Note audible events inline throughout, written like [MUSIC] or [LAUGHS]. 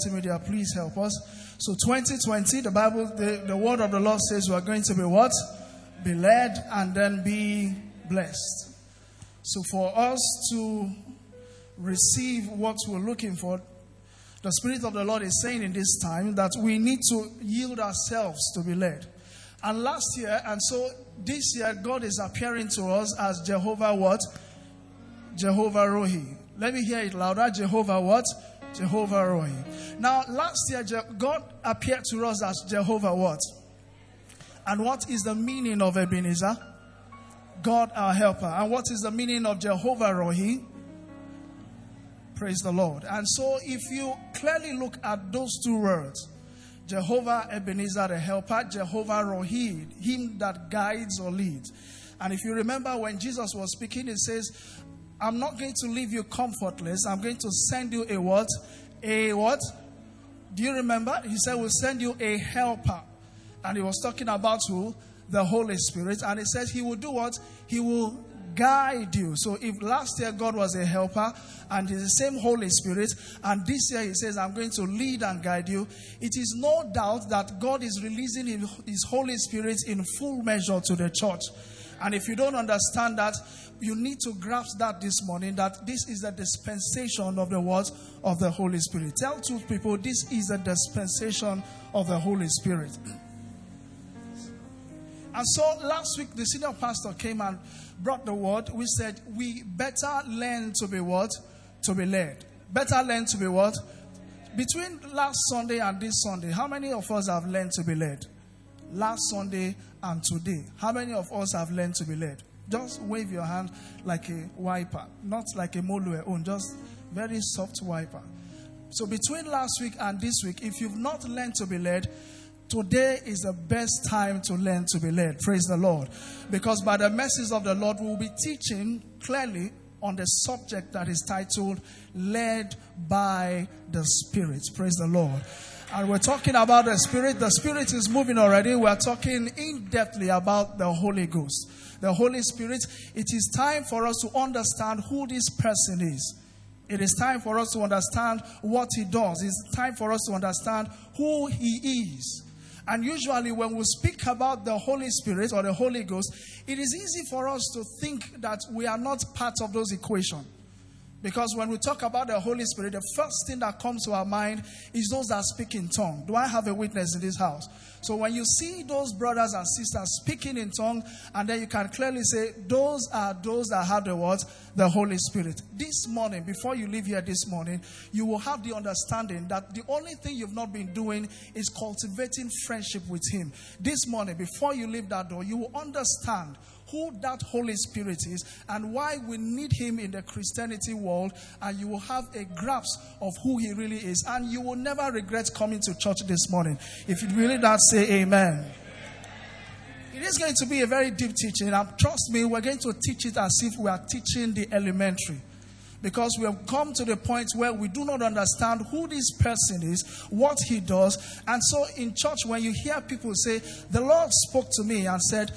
multimedia, please help us. So 2020, the Bible, the, the word of the Lord says we are going to be what? Be led and then be blessed. So for us to receive what we're looking for, the Spirit of the Lord is saying in this time that we need to yield ourselves to be led. And last year, and so this year, God is appearing to us as Jehovah what? Jehovah Rohi. Let me hear it louder. Jehovah what? Jehovah Rohi. Now, last year, God appeared to us as Jehovah what? And what is the meaning of Ebenezer? God our helper. And what is the meaning of Jehovah Rohi? Praise the Lord. And so, if you clearly look at those two words, Jehovah Ebenezer, the helper, Jehovah Rohi, him that guides or leads. And if you remember when Jesus was speaking, he says, I'm not going to leave you comfortless. I'm going to send you a what? A what? Do you remember? He said, We'll send you a helper. And he was talking about who? The Holy Spirit. And he says, He will do what? He will guide you. So if last year God was a helper and the same Holy Spirit, and this year He says, I'm going to lead and guide you, it is no doubt that God is releasing His Holy Spirit in full measure to the church. And if you don't understand that, you need to grasp that this morning that this is the dispensation of the words of the Holy Spirit. Tell two people this is a dispensation of the Holy Spirit. And so last week, the senior pastor came and brought the word. We said, We better learn to be what? To be led. Better learn to be what? Between last Sunday and this Sunday, how many of us have learned to be led? Last Sunday and today, how many of us have learned to be led? Just wave your hand like a wiper, not like a molu own, just very soft wiper. So between last week and this week, if you've not learned to be led, Today is the best time to learn to be led. Praise the Lord. Because by the message of the Lord, we'll be teaching clearly on the subject that is titled Led by the Spirit. Praise the Lord. And we're talking about the Spirit. The Spirit is moving already. We're talking in depthly about the Holy Ghost. The Holy Spirit. It is time for us to understand who this person is. It is time for us to understand what he does. It's time for us to understand who he is. And usually, when we speak about the Holy Spirit or the Holy Ghost, it is easy for us to think that we are not part of those equations. Because when we talk about the Holy Spirit, the first thing that comes to our mind is those that speak in tongue. Do I have a witness in this house? So when you see those brothers and sisters speaking in tongue, and then you can clearly say, those are those that have the words, the Holy Spirit. This morning, before you leave here this morning, you will have the understanding that the only thing you've not been doing is cultivating friendship with Him. This morning, before you leave that door, you will understand who that Holy Spirit is and why we need Him in the Christianity world, and you will have a grasp of who He really is. And you will never regret coming to church this morning. If you really that, say Amen. It is going to be a very deep teaching, and trust me, we're going to teach it as if we are teaching the elementary because we have come to the point where we do not understand who this person is, what he does. And so in church, when you hear people say, The Lord spoke to me and said,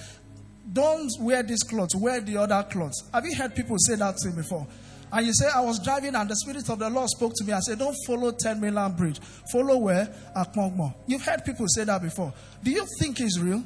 don't wear this clothes, wear the other clothes. Have you heard people say that to you before? And you say, I was driving and the Spirit of the Lord spoke to me and said, Don't follow 10 Mainland Bridge. Follow where? At Mongmo. You've heard people say that before. Do you think it's real?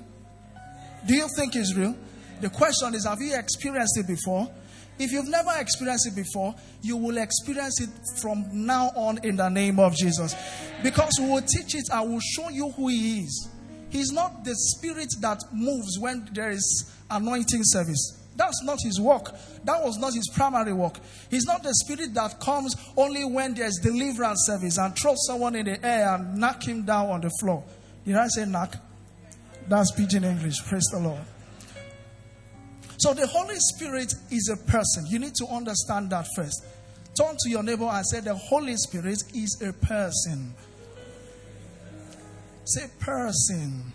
Do you think it's real? The question is, have you experienced it before? If you've never experienced it before, you will experience it from now on in the name of Jesus. Because we will teach it and we'll show you who He is. He's not the spirit that moves when there is anointing service. That's not his work. That was not his primary work. He's not the spirit that comes only when there's deliverance service and throws someone in the air and knock him down on the floor. Did I say knock? That's pidgin English. Praise the Lord. So the Holy Spirit is a person. You need to understand that first. Turn to your neighbor and say, The Holy Spirit is a person. Say person.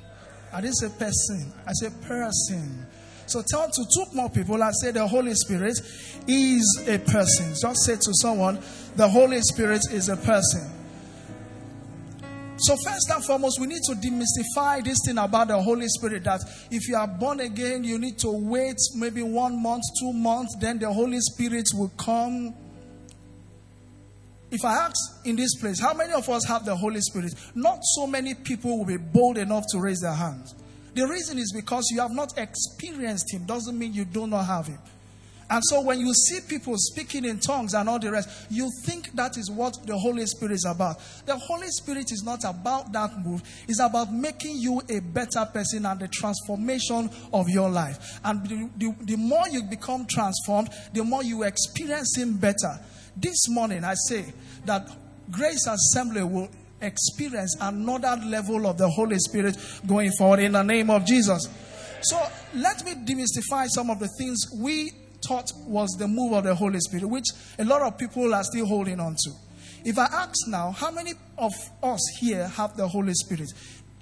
I didn't say person. I said person. So tell to two more people and say the Holy Spirit is a person. Just say to someone, the Holy Spirit is a person. So, first and foremost, we need to demystify this thing about the Holy Spirit that if you are born again, you need to wait maybe one month, two months, then the Holy Spirit will come. If I ask in this place, how many of us have the Holy Spirit? Not so many people will be bold enough to raise their hands. The reason is because you have not experienced Him, doesn't mean you do not have Him. And so when you see people speaking in tongues and all the rest, you think that is what the Holy Spirit is about. The Holy Spirit is not about that move, it's about making you a better person and the transformation of your life. And the, the, the more you become transformed, the more you experience Him better. This morning, I say that Grace Assembly will experience another level of the Holy Spirit going forward in the name of Jesus. So let me demystify some of the things we thought was the move of the Holy Spirit, which a lot of people are still holding on to. If I ask now, how many of us here have the Holy Spirit?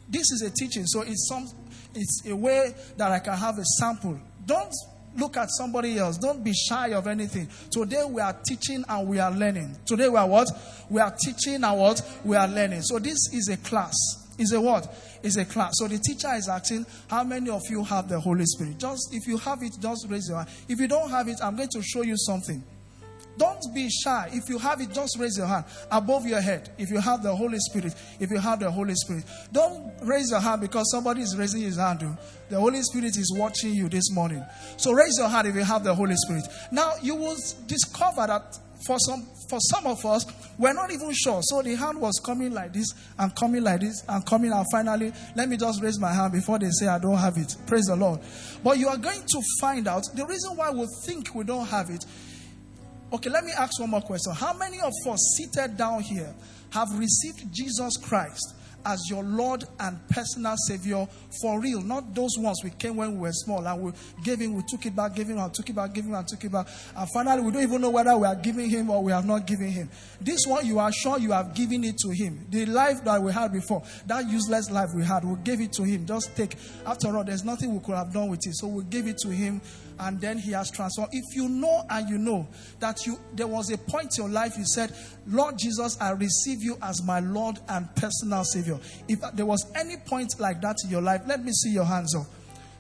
This is a teaching, so it's some it's a way that I can have a sample. Don't look at somebody else. Don't be shy of anything. Today we are teaching and we are learning. Today we are what? We are teaching and what? We are learning. So this is a class. Is a what? Is a class. So the teacher is asking, how many of you have the Holy Spirit? Just if you have it, just raise your hand. If you don't have it, I'm going to show you something. Don't be shy. If you have it, just raise your hand above your head. If you have the Holy Spirit, if you have the Holy Spirit, don't raise your hand because somebody is raising his hand. Oh. The Holy Spirit is watching you this morning. So raise your hand if you have the Holy Spirit. Now you will discover that for some for some of us, we're not even sure. So the hand was coming like this and coming like this and coming and finally, let me just raise my hand before they say I don't have it. Praise the Lord. But you are going to find out the reason why we think we don't have it. Okay, let me ask one more question. How many of us seated down here have received Jesus Christ as your Lord and personal Savior for real. Not those ones we came when we were small and we gave Him, we took it back, gave Him, and took it back, gave Him, and took it back. And finally, we don't even know whether we are giving Him or we have not given Him. This one, you are sure you have given it to Him. The life that we had before, that useless life we had, we gave it to Him. Just take. After all, there's nothing we could have done with it. So we gave it to Him and then he has transformed. If you know and you know that you there was a point in your life you said, Lord Jesus, I receive you as my Lord and personal Savior. If there was any point like that in your life, let me see your hands up.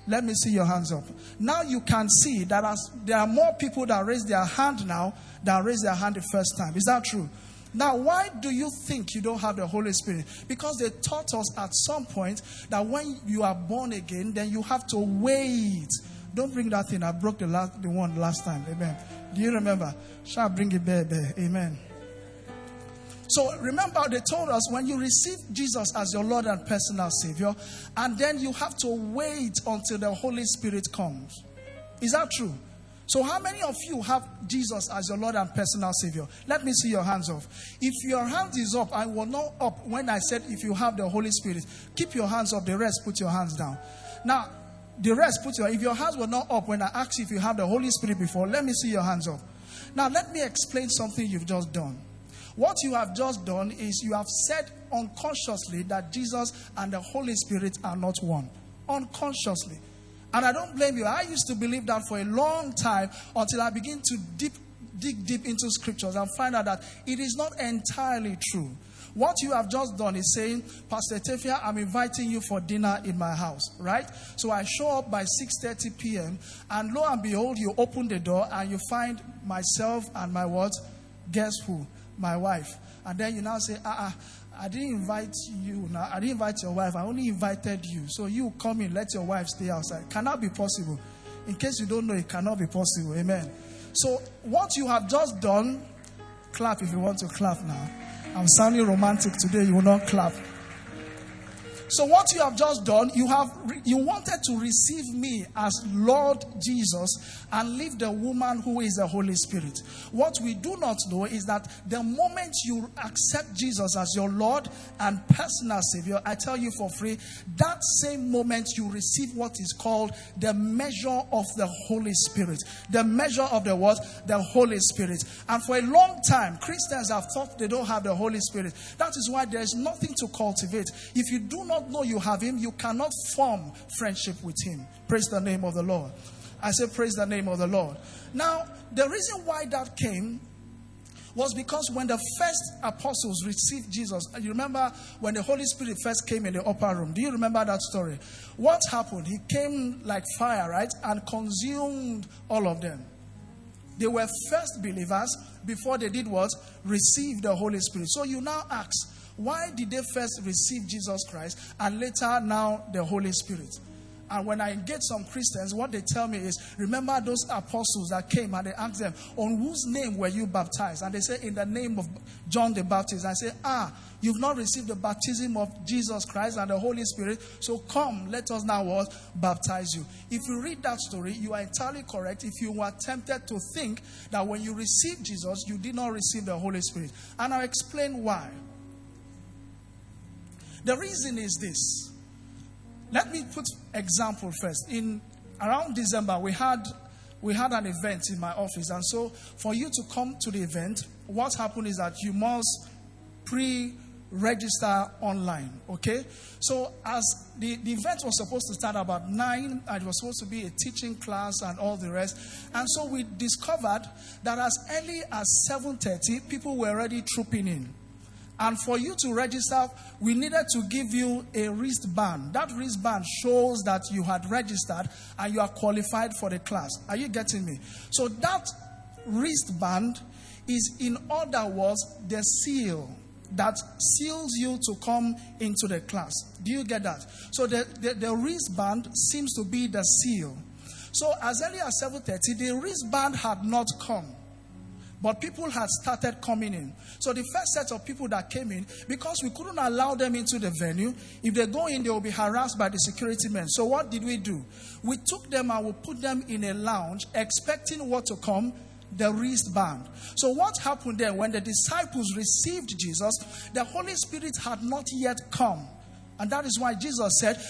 Let me see your hands up. Now you can see that as there are more people that raise their hand now than raise their hand the first time. Is that true? Now, why do you think you don't have the Holy Spirit? Because they taught us at some point that when you are born again, then you have to wait don't bring that thing. I broke the last, the one last time. Amen. Do you remember? Shall I bring it back there. Amen. So remember, they told us when you receive Jesus as your Lord and personal Savior, and then you have to wait until the Holy Spirit comes. Is that true? So, how many of you have Jesus as your Lord and personal Savior? Let me see your hands up. If your hand is up, I will not up when I said if you have the Holy Spirit. Keep your hands up, the rest put your hands down. Now, the rest, put your, if your hands were not up when I asked you if you have the Holy Spirit before, let me see your hands up. Now, let me explain something you've just done. What you have just done is you have said unconsciously that Jesus and the Holy Spirit are not one. Unconsciously. And I don't blame you. I used to believe that for a long time until I begin to deep, dig deep into scriptures and find out that it is not entirely true. What you have just done is saying, Pastor Etefia, I'm inviting you for dinner in my house, right? So I show up by 6:30 p.m. and lo and behold, you open the door and you find myself and my what? Guess who? My wife. And then you now say, ah, uh-uh, I didn't invite you now. I didn't invite your wife. I only invited you. So you come in, let your wife stay outside. Cannot be possible. In case you don't know, it cannot be possible. Amen. So what you have just done, clap if you want to clap now. I'm sounding romantic today. You will not clap. So what you have just done, you have you wanted to receive me as Lord Jesus and leave the woman who is the Holy Spirit. What we do not know is that the moment you accept Jesus as your Lord and personal Savior, I tell you for free, that same moment you receive what is called the measure of the Holy Spirit. The measure of the what? The Holy Spirit. And for a long time, Christians have thought they don't have the Holy Spirit. That is why there is nothing to cultivate. If you do not not know you have Him, you cannot form friendship with Him. Praise the name of the Lord. I say, Praise the name of the Lord. Now, the reason why that came was because when the first apostles received Jesus, you remember when the Holy Spirit first came in the upper room. Do you remember that story? What happened? He came like fire, right? And consumed all of them. They were first believers before they did what? Receive the Holy Spirit. So you now ask, why did they first receive Jesus Christ and later now the Holy Spirit? And when I engage some Christians, what they tell me is, remember those apostles that came and they asked them, on whose name were you baptized? And they say, in the name of John the Baptist. I say, ah, you've not received the baptism of Jesus Christ and the Holy Spirit. So come, let us now what? Baptize you. If you read that story, you are entirely correct if you were tempted to think that when you received Jesus, you did not receive the Holy Spirit. And I'll explain why. The reason is this let me put example first. In around December, we had we had an event in my office, and so for you to come to the event, what happened is that you must pre register online. Okay? So, as the, the event was supposed to start about 9, and it was supposed to be a teaching class and all the rest. And so we discovered that as early as 7:30, people were already trooping in. And for you to register, we needed to give you a wristband. That wristband shows that you had registered and you are qualified for the class. Are you getting me? So that wristband is, in other words, the seal that seals you to come into the class. Do you get that? So the, the, the wristband seems to be the seal. So as early as 7:30, the wristband had not come. But people had started coming in. So the first set of people that came in, because we couldn't allow them into the venue, if they go in, they will be harassed by the security men. So what did we do? We took them and we put them in a lounge, expecting what to come? The wristband. So what happened then when the disciples received Jesus, the Holy Spirit had not yet come. And that is why Jesus said,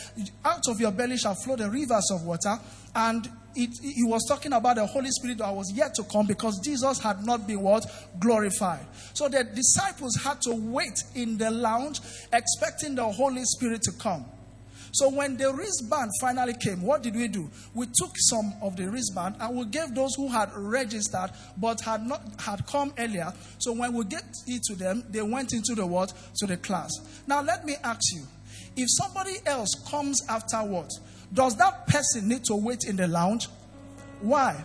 Out of your belly shall flow the rivers of water. And it, he was talking about the Holy Spirit that was yet to come because Jesus had not been what? Glorified. So the disciples had to wait in the lounge expecting the Holy Spirit to come. So when the wristband finally came, what did we do? We took some of the wristband and we gave those who had registered but had not had come earlier. So when we get it to them, they went into the what? To the class. Now let me ask you, if somebody else comes afterwards, does that person need to wait in the lounge? Why?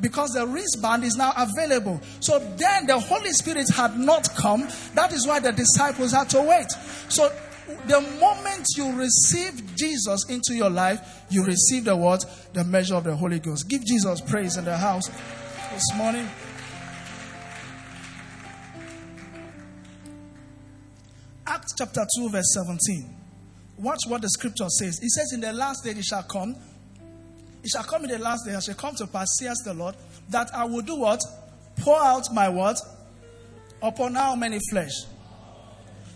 Because the wristband is now available. So then the Holy Spirit had not come. That is why the disciples had to wait. So the moment you receive Jesus into your life, you receive the what? The measure of the Holy Ghost. Give Jesus praise in the house this morning. Acts chapter 2, verse 17. Watch what the scripture says. It says, In the last day it shall come. It shall come in the last day, it shall come to pass, says the Lord, that I will do what? Pour out my word Upon how many flesh?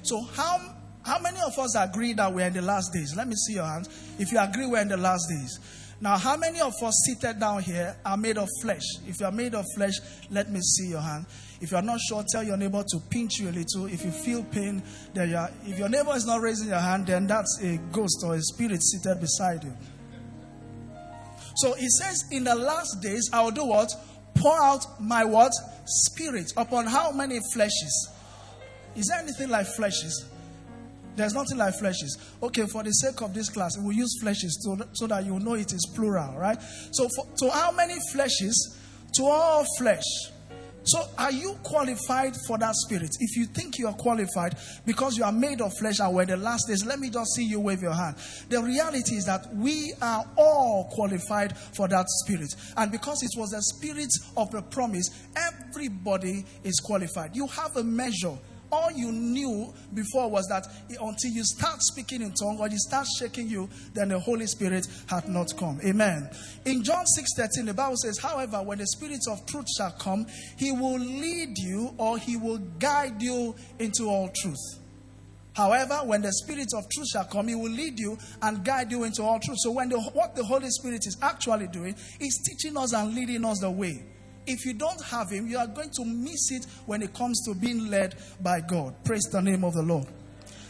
So how how many of us agree that we're in the last days? Let me see your hands. If you agree we're in the last days. Now, how many of us seated down here are made of flesh? If you are made of flesh, let me see your hand. If you are not sure, tell your neighbor to pinch you a little. If you feel pain, then you are, if your neighbor is not raising your hand, then that's a ghost or a spirit seated beside you. So he says, In the last days, I will do what? Pour out my what? Spirit upon how many fleshes? Is there anything like fleshes? There's nothing like fleshes. Okay, for the sake of this class, we'll use fleshes to, so that you know it is plural, right? So, for, to how many fleshes? To all flesh. So, are you qualified for that spirit? If you think you are qualified because you are made of flesh and we're the last days, let me just see you wave your hand. The reality is that we are all qualified for that spirit. And because it was the spirit of the promise, everybody is qualified. You have a measure all you knew before was that until you start speaking in tongue or you start shaking you, then the Holy Spirit had not come. Amen. In John 6:13, the Bible says, However, when the Spirit of truth shall come, he will lead you or he will guide you into all truth. However, when the Spirit of truth shall come, He will lead you and guide you into all truth. So, when the, what the Holy Spirit is actually doing is teaching us and leading us the way. If you don't have Him, you are going to miss it when it comes to being led by God. Praise the name of the Lord.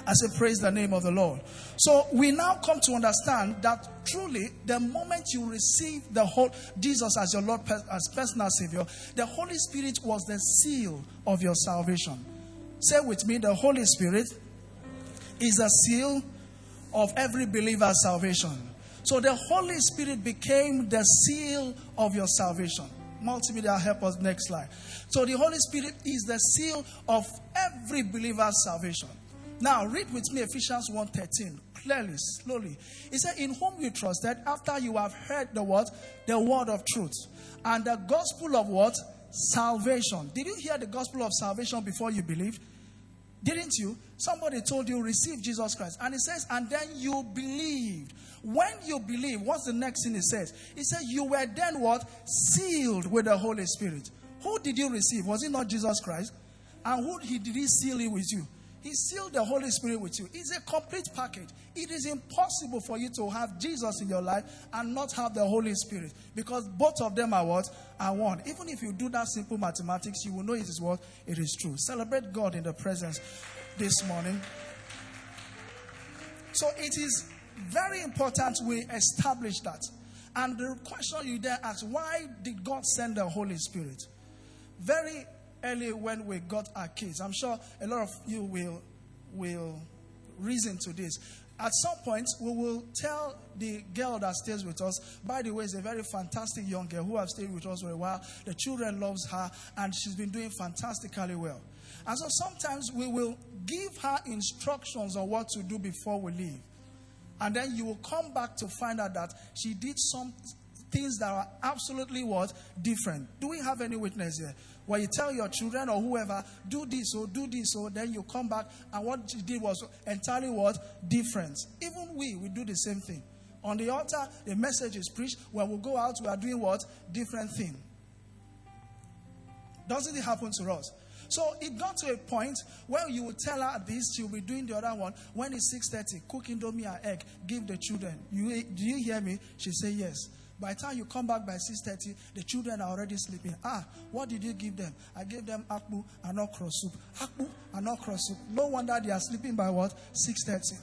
I say, Praise the name of the Lord. So we now come to understand that truly, the moment you receive the whole Jesus as your Lord, as personal Savior, the Holy Spirit was the seal of your salvation. Say with me, the Holy Spirit is a seal of every believer's salvation. So the Holy Spirit became the seal of your salvation. Multimedia help us next slide. So the Holy Spirit is the seal of every believer's salvation. Now read with me Ephesians 1:13 clearly, slowly. He said, In whom you trusted after you have heard the word, the word of truth. And the gospel of what? Salvation. Did you hear the gospel of salvation before you believed? Didn't you? Somebody told you, receive Jesus Christ. And he says, and then you believed. When you believe, what's the next thing it says? It says, you were then what? Sealed with the Holy Spirit. Who did you receive? Was it not Jesus Christ? And who did he seal it with you? He sealed the Holy Spirit with you. It's a complete package. It is impossible for you to have Jesus in your life and not have the Holy Spirit because both of them are what? Are one. Even if you do that simple mathematics, you will know it is what? It is true. Celebrate God in the presence this morning. So it is very important we establish that. And the question you then ask, why did God send the Holy Spirit? Very early when we got our kids. I'm sure a lot of you will, will reason to this. At some point, we will tell the girl that stays with us, by the way, is a very fantastic young girl who has stayed with us for a while. The children loves her, and she's been doing fantastically well. And so sometimes we will give her instructions on what to do before we leave. And then you will come back to find out that she did some things that are absolutely what? Different. Do we have any witness here? Where you tell your children or whoever, do this or do this or then you come back and what you did was entirely what? Different. Even we, we do the same thing. On the altar, the message is preached. When we go out, we are doing what? Different thing. Doesn't it happen to us? So it got to a point where you would tell her this, she'll be doing the other one. When it's 6.30, cook indomie and egg, give the children. You, do you hear me? She say yes. By the time you come back by 6.30, the children are already sleeping. Ah, what did you give them? I gave them akpu and okra soup. Akpu and okra soup. No wonder they are sleeping by what? 6.30.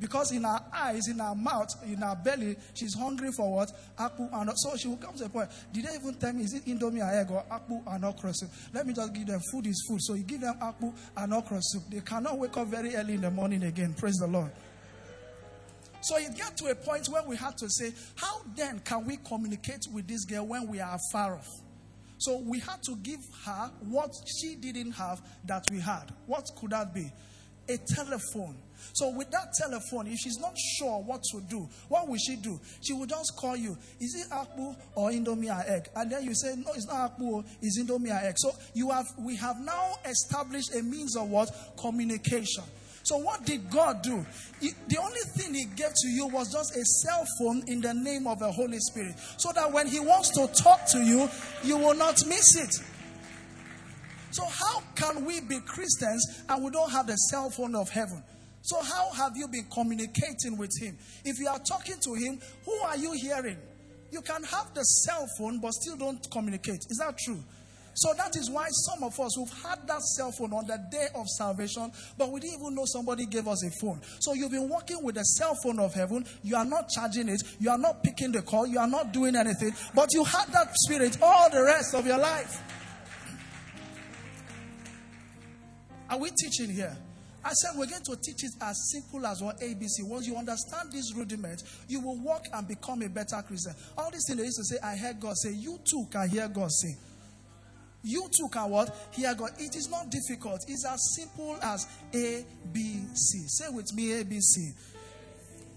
Because in her eyes, in her mouth, in her belly, she's hungry for what? Akpu and so she will come to a point. Did they even tell me is it indomie or egg or akpu and okra soup? Let me just give them food is food. So you give them akpu and okra soup. They cannot wake up very early in the morning again. Praise the Lord. So it got to a point where we had to say, how then can we communicate with this girl when we are far off? So we had to give her what she didn't have that we had. What could that be? A telephone. So with that telephone, if she's not sure what to do, what will she do? She will just call you. Is it akpu or indomie or egg? And then you say, no, it's not akpu, it's indomie or egg. So you have, we have now established a means of what? Communication. So, what did God do? He, the only thing He gave to you was just a cell phone in the name of the Holy Spirit. So that when He wants to talk to you, you will not miss it. So, how can we be Christians and we don't have the cell phone of heaven? So, how have you been communicating with Him? If you are talking to Him, who are you hearing? You can have the cell phone but still don't communicate. Is that true? So that is why some of us who've had that cell phone on the day of salvation, but we didn't even know somebody gave us a phone. So you've been working with the cell phone of heaven. You are not charging it. You are not picking the call. You are not doing anything. But you had that spirit all the rest of your life. Are we teaching here? I said we're going to teach it as simple as what ABC. Once you understand this rudiment, you will walk and become a better Christian. All these things they used to say, I heard God say, you too can hear God say. You too can what? Hear God. It is not difficult. It's as simple as A, B, C. Say with me, A, B, C.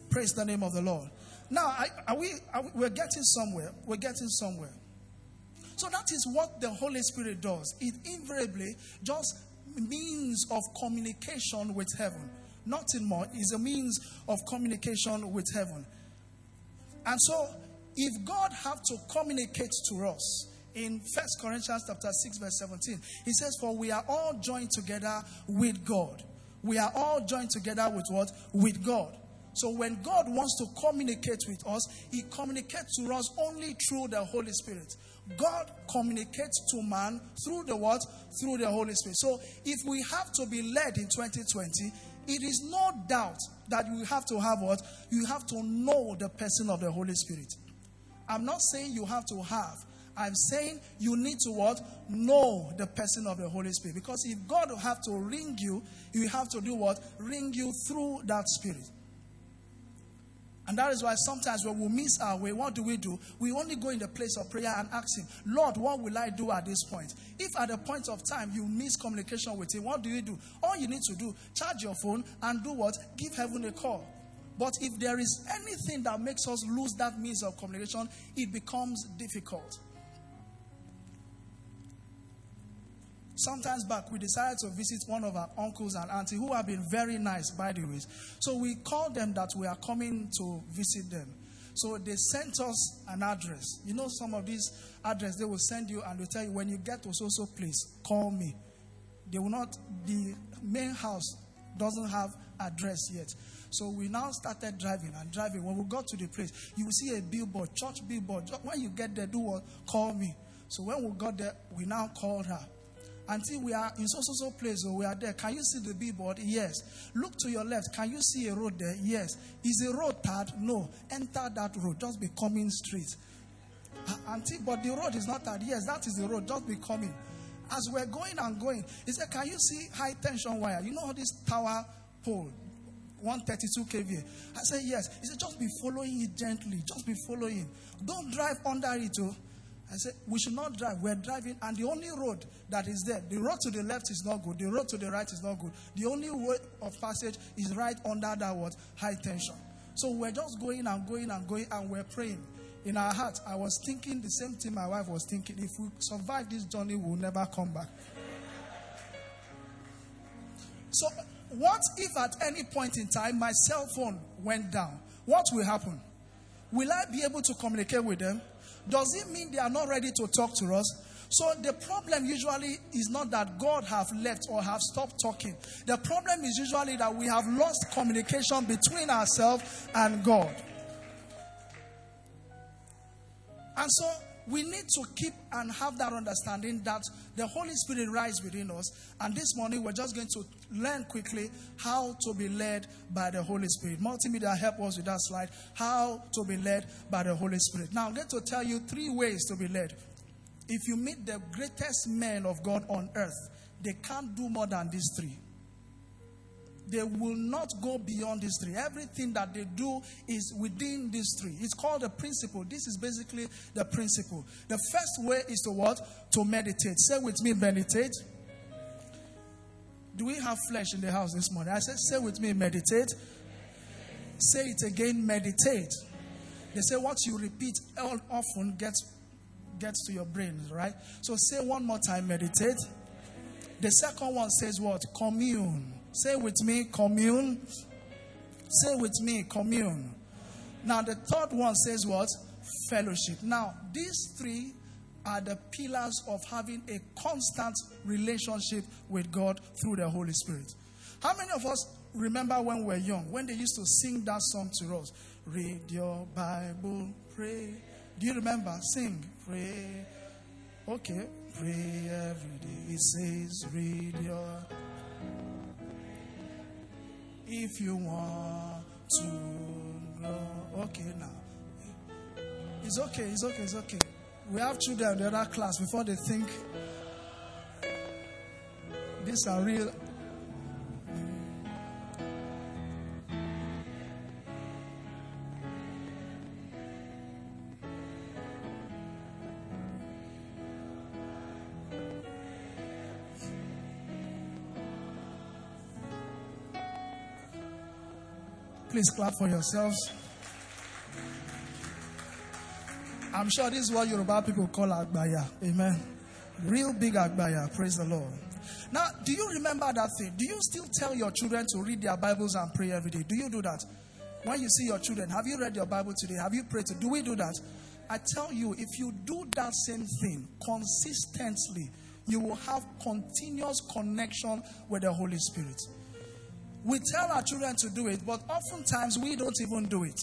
Praise the name of the Lord. Now, are we, are we, we're getting somewhere. We're getting somewhere. So that is what the Holy Spirit does. It invariably just means of communication with heaven. Nothing more. Is a means of communication with heaven. And so, if God have to communicate to us, in First Corinthians chapter 6, verse 17. He says, For we are all joined together with God. We are all joined together with what? With God. So when God wants to communicate with us, He communicates to us only through the Holy Spirit. God communicates to man through the what? Through the Holy Spirit. So if we have to be led in 2020, it is no doubt that you have to have what? You have to know the person of the Holy Spirit. I'm not saying you have to have, I'm saying you need to what? Know the person of the Holy Spirit. Because if God will have to ring you, you have to do what? Ring you through that spirit. And that is why sometimes when we miss our way, what do we do? We only go in the place of prayer and ask Him, Lord, what will I do at this point? If at the point of time you miss communication with Him, what do you do? All you need to do, charge your phone and do what? Give heaven a call. But if there is anything that makes us lose that means of communication, it becomes difficult. Sometimes back, we decided to visit one of our uncles and auntie who have been very nice, by the way. So we called them that we are coming to visit them. So they sent us an address. You know, some of these address they will send you and they tell you when you get to so so place, call me. They will not. The main house doesn't have address yet. So we now started driving and driving. When we got to the place, you will see a billboard, church billboard. When you get there, do what? Call me. So when we got there, we now called her until we are in so so so place or we are there. Can you see the billboard? Yes. Look to your left. Can you see a road there? Yes. Is a road tarred? No. Enter that road. Just be coming straight. Ah, until, but the road is not tarred. Yes, that is the road. Just be coming. As we're going and going, he said, Can you see high tension wire? You know how this tower pole? 132 kVA. I said, Yes. He said, Just be following it gently. Just be following. Don't drive under it. Oh. I said, we should not drive. We're driving, and the only road that is there, the road to the left is not good. The road to the right is not good. The only way of passage is right under that what? High tension. So we're just going and going and going, and we're praying. In our heart, I was thinking the same thing my wife was thinking. If we survive this journey, we'll never come back. So, what if at any point in time my cell phone went down? What will happen? Will I be able to communicate with them? Does it mean they are not ready to talk to us? So the problem usually is not that God have left or have stopped talking. The problem is usually that we have lost communication between ourselves and God. And so we need to keep and have that understanding that the Holy Spirit rises within us. And this morning, we're just going to learn quickly how to be led by the Holy Spirit. Multimedia, help us with that slide. How to be led by the Holy Spirit. Now, I'm going to tell you three ways to be led. If you meet the greatest men of God on earth, they can't do more than these three they will not go beyond these three. Everything that they do is within these three. It's called a principle. This is basically the principle. The first way is to what? To meditate. Say with me, meditate. Do we have flesh in the house this morning? I said, say with me, meditate. Say it again, meditate. They say what you repeat often gets gets to your brain, right? So say one more time, meditate. The second one says what? Commune. Say with me, commune. Say with me, commune. Now, the third one says what? Fellowship. Now, these three are the pillars of having a constant relationship with God through the Holy Spirit. How many of us remember when we were young, when they used to sing that song to us? Read your Bible, pray. Do you remember? Sing, pray. Okay, pray every day. It says, read your if you want to grow. Okay, now. It's okay, it's okay, it's okay. We have children in the other class before they think these are real Please clap for yourselves. I'm sure this is what Yoruba people call Agbaya. Amen. Real big Agbaya. Praise the Lord. Now, do you remember that thing? Do you still tell your children to read their Bibles and pray every day? Do you do that? When you see your children, have you read your Bible today? Have you prayed? To, Do we do that? I tell you, if you do that same thing consistently, you will have continuous connection with the Holy Spirit. We tell our children to do it, but oftentimes we don't even do it.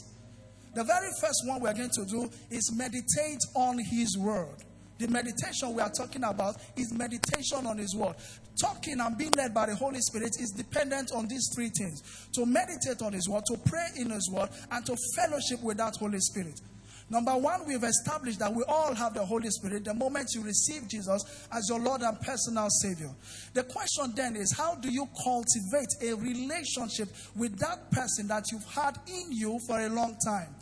The very first one we're going to do is meditate on His Word. The meditation we are talking about is meditation on His Word. Talking and being led by the Holy Spirit is dependent on these three things to meditate on His Word, to pray in His Word, and to fellowship with that Holy Spirit. Number one, we've established that we all have the Holy Spirit the moment you receive Jesus as your Lord and personal Savior. The question then is how do you cultivate a relationship with that person that you've had in you for a long time?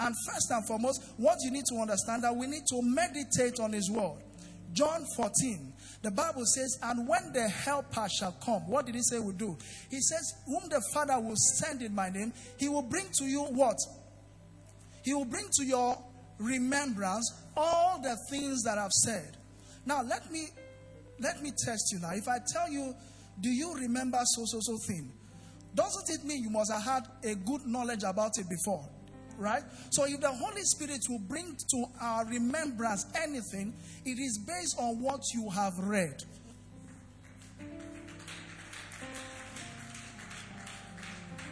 And first and foremost, what you need to understand that we need to meditate on His Word. John 14, the Bible says, And when the Helper shall come, what did He say will do? He says, Whom the Father will send in my name, He will bring to you what? He will bring to your remembrance all the things that I've said. Now let me let me test you now. If I tell you, do you remember so so so thing? Doesn't it mean you must have had a good knowledge about it before? Right? So if the Holy Spirit will bring to our remembrance anything, it is based on what you have read.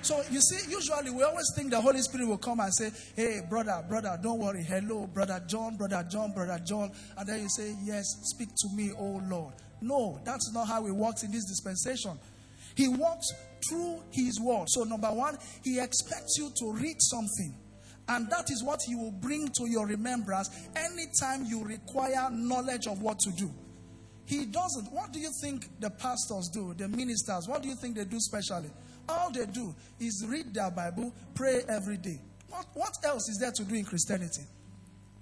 So you see, usually we always think the Holy Spirit will come and say, Hey, brother, brother, don't worry. Hello, brother John, brother John, brother John. And then you say, Yes, speak to me, oh Lord. No, that's not how it works in this dispensation. He walks through his word. So, number one, he expects you to read something. And that is what he will bring to your remembrance anytime you require knowledge of what to do. He doesn't. What do you think the pastors do, the ministers? What do you think they do specially? All they do is read their Bible, pray every day. What, what else is there to do in Christianity?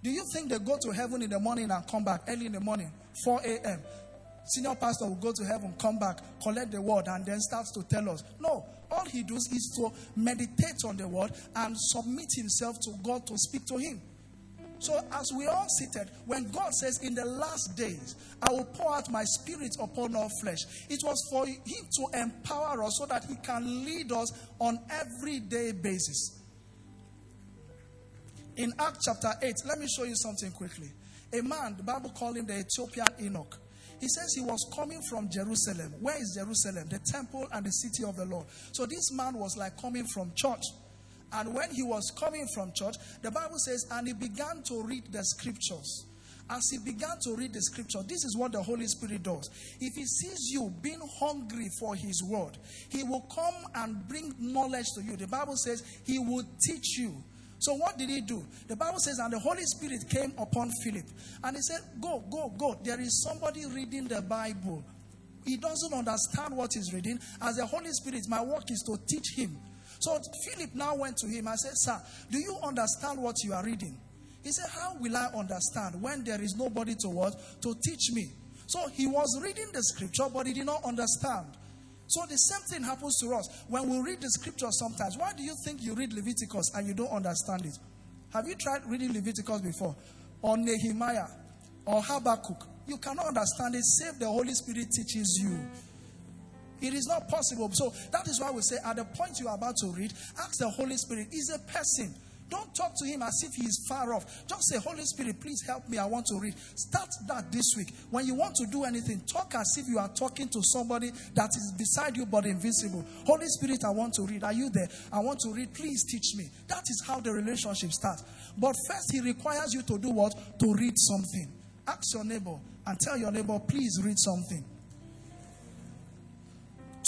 Do you think they go to heaven in the morning and come back early in the morning, 4 a.m.? Senior pastor will go to heaven, come back, collect the word, and then starts to tell us. No, all he does is to meditate on the word and submit himself to God to speak to him. So, as we all seated, when God says, In the last days, I will pour out my spirit upon all flesh, it was for Him to empower us so that He can lead us on everyday basis. In Acts chapter 8, let me show you something quickly. A man, the Bible called him the Ethiopian eunuch. He says he was coming from Jerusalem. Where is Jerusalem? The temple and the city of the Lord. So this man was like coming from church. And when he was coming from church, the Bible says, and he began to read the scriptures. As he began to read the scripture, this is what the Holy Spirit does. If he sees you being hungry for his word, he will come and bring knowledge to you. The Bible says he will teach you. So what did he do? The Bible says, and the Holy Spirit came upon Philip, and he said, Go, go, go. There is somebody reading the Bible. He doesn't understand what he's reading. As the Holy Spirit, my work is to teach him. So Philip now went to him and said, Sir, do you understand what you are reading? He said, How will I understand when there is nobody to what? To teach me. So he was reading the scripture, but he did not understand. So the same thing happens to us. When we read the scripture sometimes, why do you think you read Leviticus and you don't understand it? Have you tried reading Leviticus before? Or Nehemiah? Or Habakkuk? You cannot understand it, save the Holy Spirit teaches you. It is not possible. So that is why we say at the point you are about to read, ask the Holy Spirit. Is a person. Don't talk to him as if he is far off. Just say, Holy Spirit, please help me. I want to read. Start that this week. When you want to do anything, talk as if you are talking to somebody that is beside you but invisible. Holy Spirit, I want to read. Are you there? I want to read. Please teach me. That is how the relationship starts. But first, he requires you to do what? To read something. Ask your neighbor and tell your neighbor, please read something.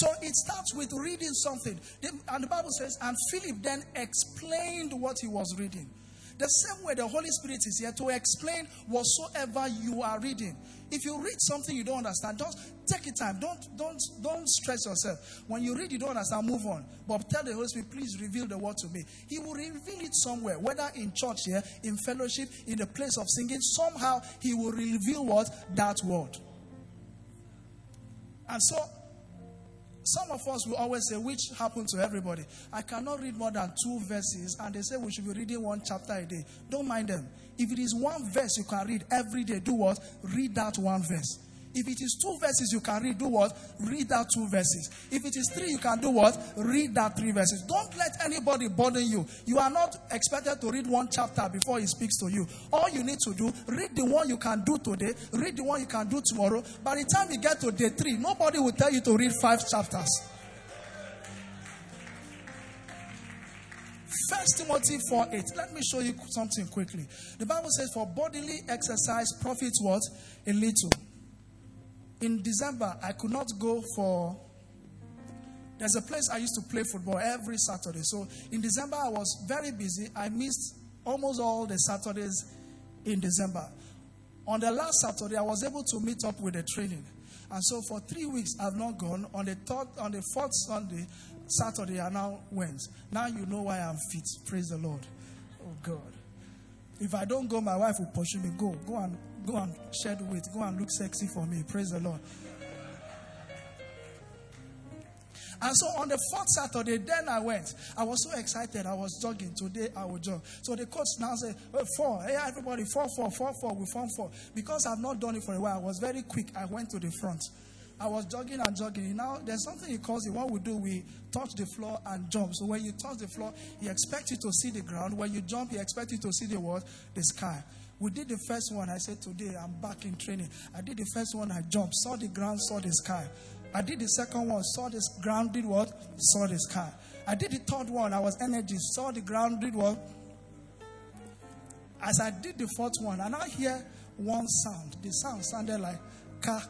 So it starts with reading something. And the Bible says, and Philip then explained what he was reading. The same way the Holy Spirit is here to explain whatsoever you are reading. If you read something you don't understand, just take your time. Don't don't don't stress yourself. When you read, you don't understand, move on. But tell the Holy Spirit, please reveal the word to me. He will reveal it somewhere, whether in church here, in fellowship, in the place of singing. Somehow he will reveal what that word. And so some of us will always say, which happened to everybody. I cannot read more than two verses, and they say we should be reading one chapter a day. Don't mind them. If it is one verse you can read every day, do what? Read that one verse. If it is two verses you can read, do what? Read that two verses. If it is three, you can do what? Read that three verses. Don't let anybody burden you. You are not expected to read one chapter before he speaks to you. All you need to do, read the one you can do today, read the one you can do tomorrow. By the time you get to day three, nobody will tell you to read five chapters. First Timothy 4 8. Let me show you something quickly. The Bible says, For bodily exercise profits what? A little in December, I could not go for. There's a place I used to play football every Saturday. So in December, I was very busy. I missed almost all the Saturdays in December. On the last Saturday, I was able to meet up with the training. And so for three weeks, I've not gone. On the third, on the fourth Sunday, Saturday, I now went. Now you know why I'm fit. Praise the Lord. Oh God. If I don't go, my wife will push me. Go, go and go and shed weight. Go and look sexy for me. Praise the Lord. And so on the fourth Saturday, then I went. I was so excited. I was jogging. Today I will jog. So the coach now said, oh, four. Hey, everybody, four, four, four, four. We form four. Because I've not done it for a while, I was very quick. I went to the front. I was jogging and jogging. Now, there's something he calls it. What we do, we touch the floor and jump. So when you touch the floor, he expects you to see the ground. When you jump, he expects you to see the what? The sky. We did the first one. I said, Today I'm back in training. I did the first one. I jumped, saw the ground, saw the sky. I did the second one, saw this ground, did what? Saw the sky. I did the third one, I was energy, saw the ground, did what? As I did the fourth one, and I hear one sound. The sound sounded like car.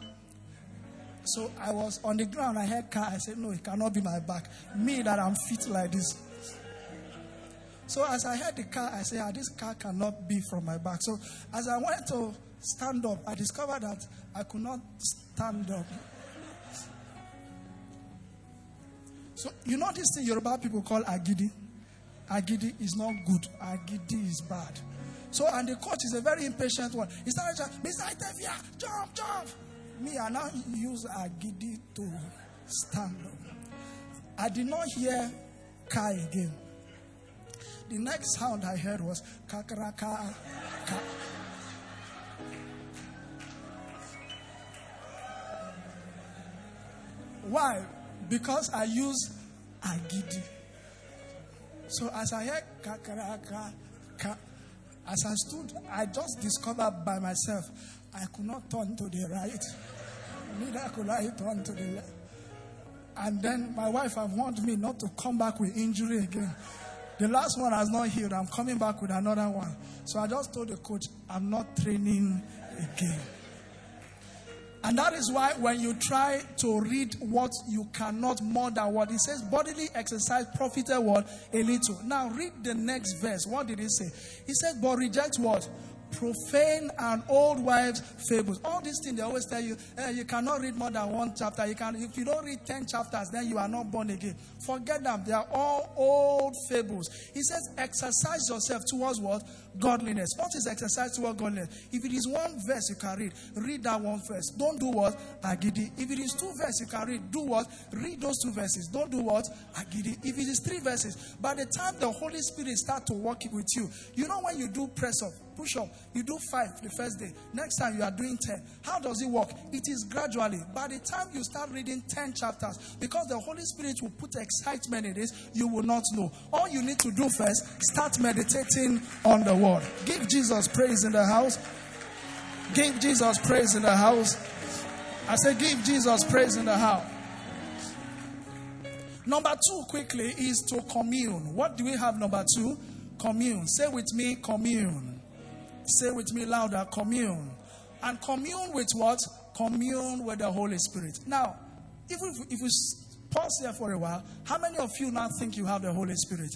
So I was on the ground, I heard car. I said, No, it cannot be my back. Me that I'm fit like this. So as I heard the car, I said, ah, This car cannot be from my back. So as I went to stand up, I discovered that I could not stand up. So, you know this thing Yoruba people call agidi? Agidi is not good, agidi is bad. So, and the coach is a very impatient one. He started Mr. Etefia, jump, jump. Me, I now use agidi to stand up. I did not hear Kai again. The next sound I heard was kakaraka. Ka. Why? because I use agidi. So as I heard kakaraka, ka, as I stood, I just discovered by myself I could not turn to the right, neither could I turn to the left. And then my wife have warned me not to come back with injury again. The last one has not healed. I'm coming back with another one. So I just told the coach, I'm not training again. And that is why when you try to read what you cannot more than what it says, bodily exercise profited what? A little. Now read the next verse. What did he say? He said, but reject what? Profane and old wives' fables. All these things they always tell you, eh, you cannot read more than one chapter. You can, if you don't read ten chapters, then you are not born again. Forget them. They are all old fables. He says, exercise yourself towards what? Godliness. What is exercise towards godliness? If it is one verse you can read, read that one verse. Don't do what? Agidi. If it is two verses you can read, do what? Read those two verses. Don't do what? Agidi. If it is three verses, by the time the Holy Spirit start to work with you, you know when you do press up, push up, you do five the first day. Next time you are doing ten. How does it work? It is gradually. By the time you start reading ten chapters, because the Holy Spirit will put excitement in this, you will not know. All you need to do first, start meditating on the Give Jesus praise in the house. Give Jesus praise in the house. I say, give Jesus praise in the house. Number two, quickly, is to commune. What do we have, number two? Commune. Say with me, commune. Say with me louder commune. And commune with what? Commune with the Holy Spirit. Now, if we, if we pause here for a while, how many of you now think you have the Holy Spirit?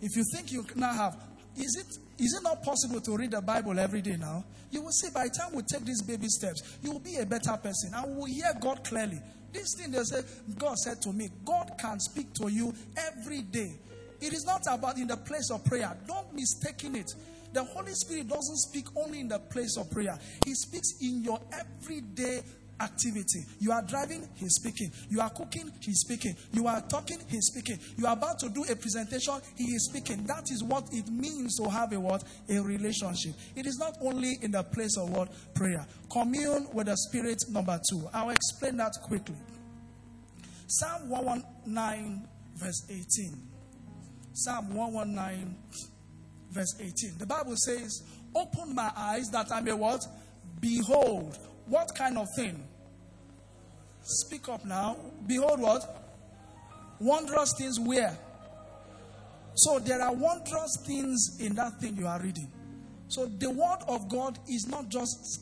If you think you now have, is it is it not possible to read the Bible every day now? You will see by the time we take these baby steps, you will be a better person and we will hear God clearly. This thing they say, God said to me, God can speak to you every day. It is not about in the place of prayer. Don't mistake it. The Holy Spirit doesn't speak only in the place of prayer, He speaks in your everyday activity. You are driving, he's speaking. You are cooking, he's speaking. You are talking, he's speaking. You are about to do a presentation, he is speaking. That is what it means to have a what? A relationship. It is not only in the place of what? Prayer. Commune with the Spirit, number two. I'll explain that quickly. Psalm 119, verse 18. Psalm 119, verse 18. The Bible says, Open my eyes that I may what? Behold. What kind of thing? Speak up now. Behold what? Wondrous things where? So there are wondrous things in that thing you are reading. So the word of God is not just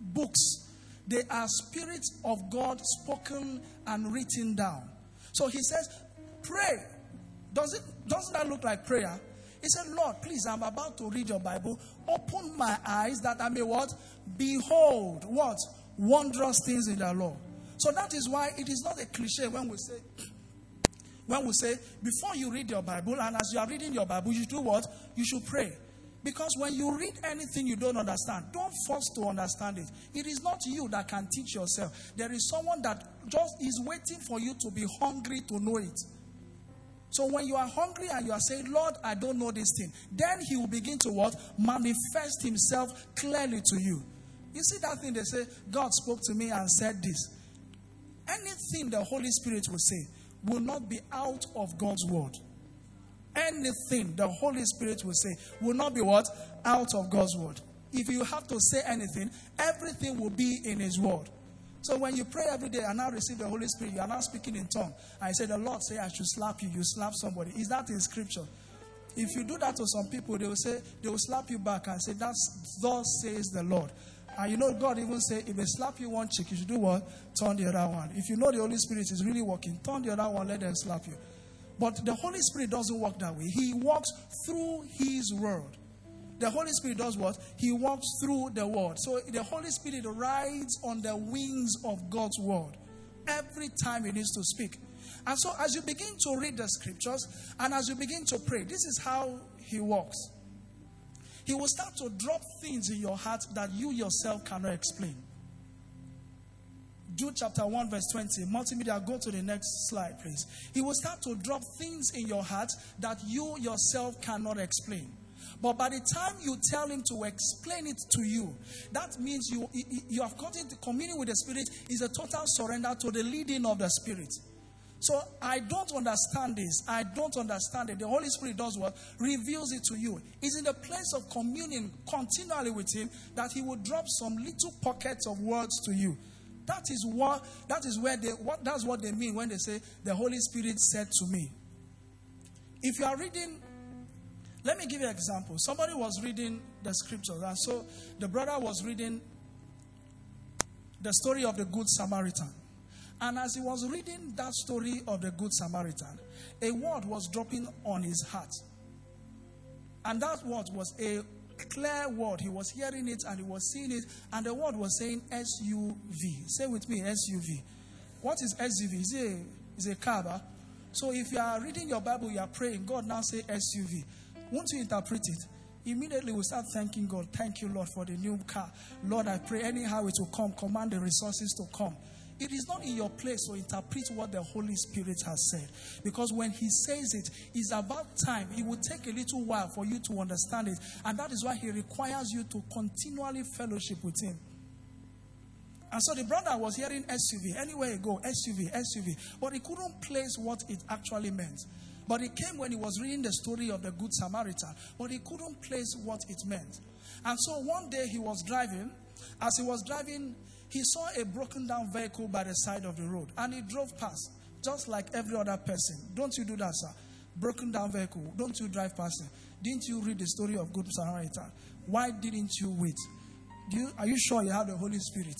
books. They are spirits of God spoken and written down. So he says, pray. Does it doesn't that look like prayer? He said, Lord, please, I'm about to read your Bible. Open my eyes that I may what? Behold, what? Wondrous things in the law. So that is why it is not a cliche when we say, when we say, before you read your Bible, and as you are reading your Bible, you do what? You should pray. Because when you read anything you don't understand, don't force to understand it. It is not you that can teach yourself. There is someone that just is waiting for you to be hungry to know it. So when you are hungry and you are saying, Lord, I don't know this thing, then he will begin to what? Manifest himself clearly to you. You see that thing they say, God spoke to me and said this. Anything the Holy Spirit will say will not be out of God's word anything the Holy Spirit will say will not be what? Out of God's word. If you have to say anything, everything will be in His word. So when you pray every day and now receive the Holy Spirit, you are now speaking in tongue. I say, The Lord say I should slap you, you slap somebody. Is that in scripture? If you do that to some people, they will say, they will slap you back and say, That's thus says the Lord. And you know, God even say, if they slap you one cheek, you should do what? Turn the other one. If you know the Holy Spirit is really working, turn the other one, let them slap you. But the Holy Spirit doesn't work that way. He walks through His Word. The Holy Spirit does what? He walks through the Word. So the Holy Spirit rides on the wings of God's Word every time He needs to speak. And so as you begin to read the scriptures and as you begin to pray, this is how He walks. He will start to drop things in your heart that you yourself cannot explain. Jude chapter 1, verse 20. Multimedia, go to the next slide, please. He will start to drop things in your heart that you yourself cannot explain. But by the time you tell him to explain it to you, that means you, you have got into communion with the Spirit is a total surrender to the leading of the Spirit. So I don't understand this. I don't understand it. The Holy Spirit does what? Reveals it to you. It's in the place of communion continually with Him that He will drop some little pockets of words to you. That is what that is where they what that's what they mean when they say the Holy Spirit said to me. If you are reading, let me give you an example. Somebody was reading the scriptures, and so the brother was reading the story of the Good Samaritan. And as he was reading that story of the Good Samaritan, a word was dropping on his heart. And that word was a clear word. He was hearing it and he was seeing it, and the word was saying SUV. Say with me, SUV. What is SUV? Is it is a car? Huh? Ah? So if you are reading your Bible, you are praying, God now say SUV. Won't you interpret it? Immediately we start thanking God. Thank you, Lord, for the new car. Lord, I pray anyhow it will come. Command the resources to come. It is not in your place to interpret what the Holy Spirit has said. Because when He says it, it's about time. It will take a little while for you to understand it. And that is why He requires you to continually fellowship with Him. And so the brother was hearing SUV. Anywhere you go, SUV, SUV. But he couldn't place what it actually meant. But it came when he was reading the story of the Good Samaritan. But he couldn't place what it meant. And so one day he was driving. As he was driving, he saw a broken down vehicle by the side of the road and he drove past, just like every other person. Don't you do that, sir? Broken down vehicle. Don't you drive past it? Didn't you read the story of Good Samaritan? Why didn't you wait? You, are you sure you have the Holy Spirit?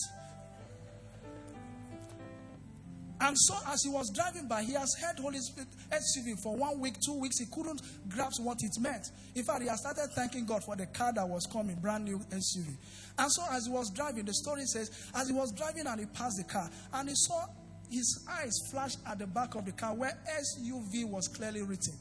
And so, as he was driving by, he has heard Holy Spirit SUV for one week, two weeks. He couldn't grasp what it meant. In fact, he has started thanking God for the car that was coming, brand new SUV. And so, as he was driving, the story says, as he was driving and he passed the car, and he saw his eyes flash at the back of the car where SUV was clearly written.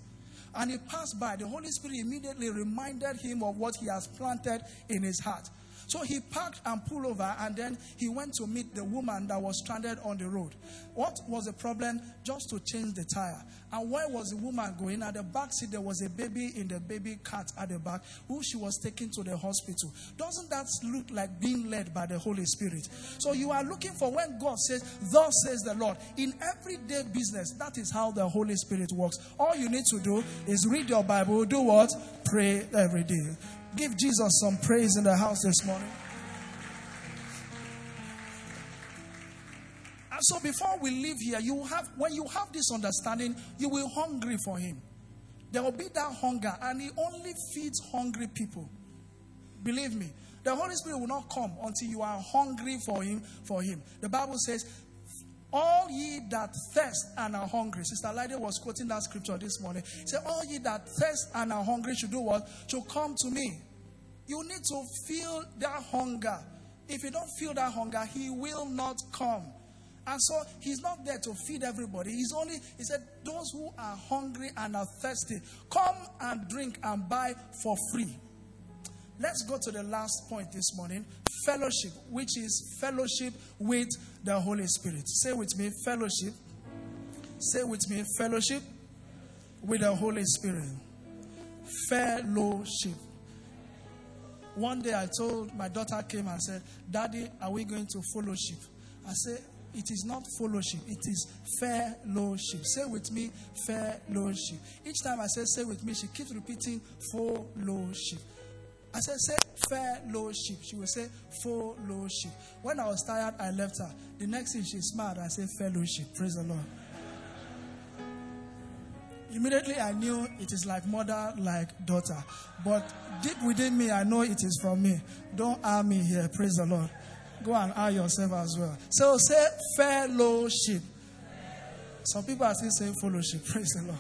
And he passed by. The Holy Spirit immediately reminded him of what he has planted in his heart. So he parked and pulled over, and then he went to meet the woman that was stranded on the road. What was the problem? Just to change the tire. And where was the woman going? At the back seat, there was a baby in the baby cart at the back, who she was taking to the hospital. Doesn't that look like being led by the Holy Spirit? So you are looking for when God says, Thus says the Lord. In everyday business, that is how the Holy Spirit works. All you need to do is read your Bible, do what? Pray every day. Give Jesus some praise in the house this morning. And so before we leave here, you have when you have this understanding, you will hungry for him. There will be that hunger, and he only feeds hungry people. Believe me. The Holy Spirit will not come until you are hungry for him, for him. The Bible says, All ye that thirst and are hungry. Sister Lydia was quoting that scripture this morning. Say, All ye that thirst and are hungry should do what? Should come to me. You need to feel that hunger. If you don't feel that hunger, he will not come. And so he's not there to feed everybody. He's only, he said, those who are hungry and are thirsty, come and drink and buy for free. Let's go to the last point this morning fellowship, which is fellowship with the Holy Spirit. Say with me, fellowship. Say with me, fellowship with the Holy Spirit. Fellowship. One day I told my daughter came and said, Daddy, are we going to fellowship? I said, it is not fellowship, it is fellowship. Say with me, fellowship. Each time I say, say with me, she keeps repeating fellowship. I said, say fellowship. She will say fellowship. When I was tired, I left her. The next thing she smiled, I said fellowship. Praise the Lord. Immediately I knew it is like mother, like daughter. But deep within me, I know it is from me. Don't arm me here. Praise the Lord. Go and eye yourself as well. So say fellowship. Some people are still saying fellowship. [LAUGHS] Praise the Lord.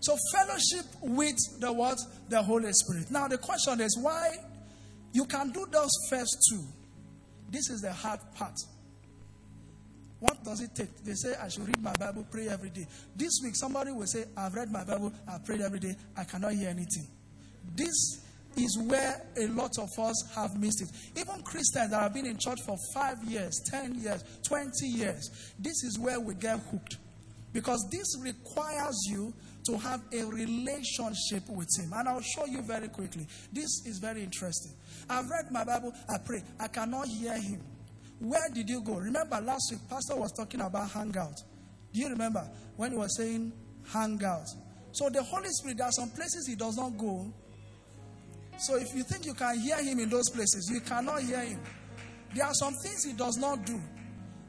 So fellowship with the what? The Holy Spirit. Now the question is why you can do those first two. This is the hard part. What does it take? They say I should read my Bible, pray every day. This week, somebody will say, I've read my Bible, I've prayed every day, I cannot hear anything. This is where a lot of us have missed it. Even Christians that have been in church for five years, 10 years, 20 years, this is where we get hooked. Because this requires you to have a relationship with Him. And I'll show you very quickly. This is very interesting. I've read my Bible, I pray, I cannot hear Him. Where did you go? Remember last week, Pastor was talking about hangout. Do you remember when he was saying hangout? So the Holy Spirit, there are some places he does not go. So if you think you can hear him in those places, you cannot hear him. There are some things he does not do.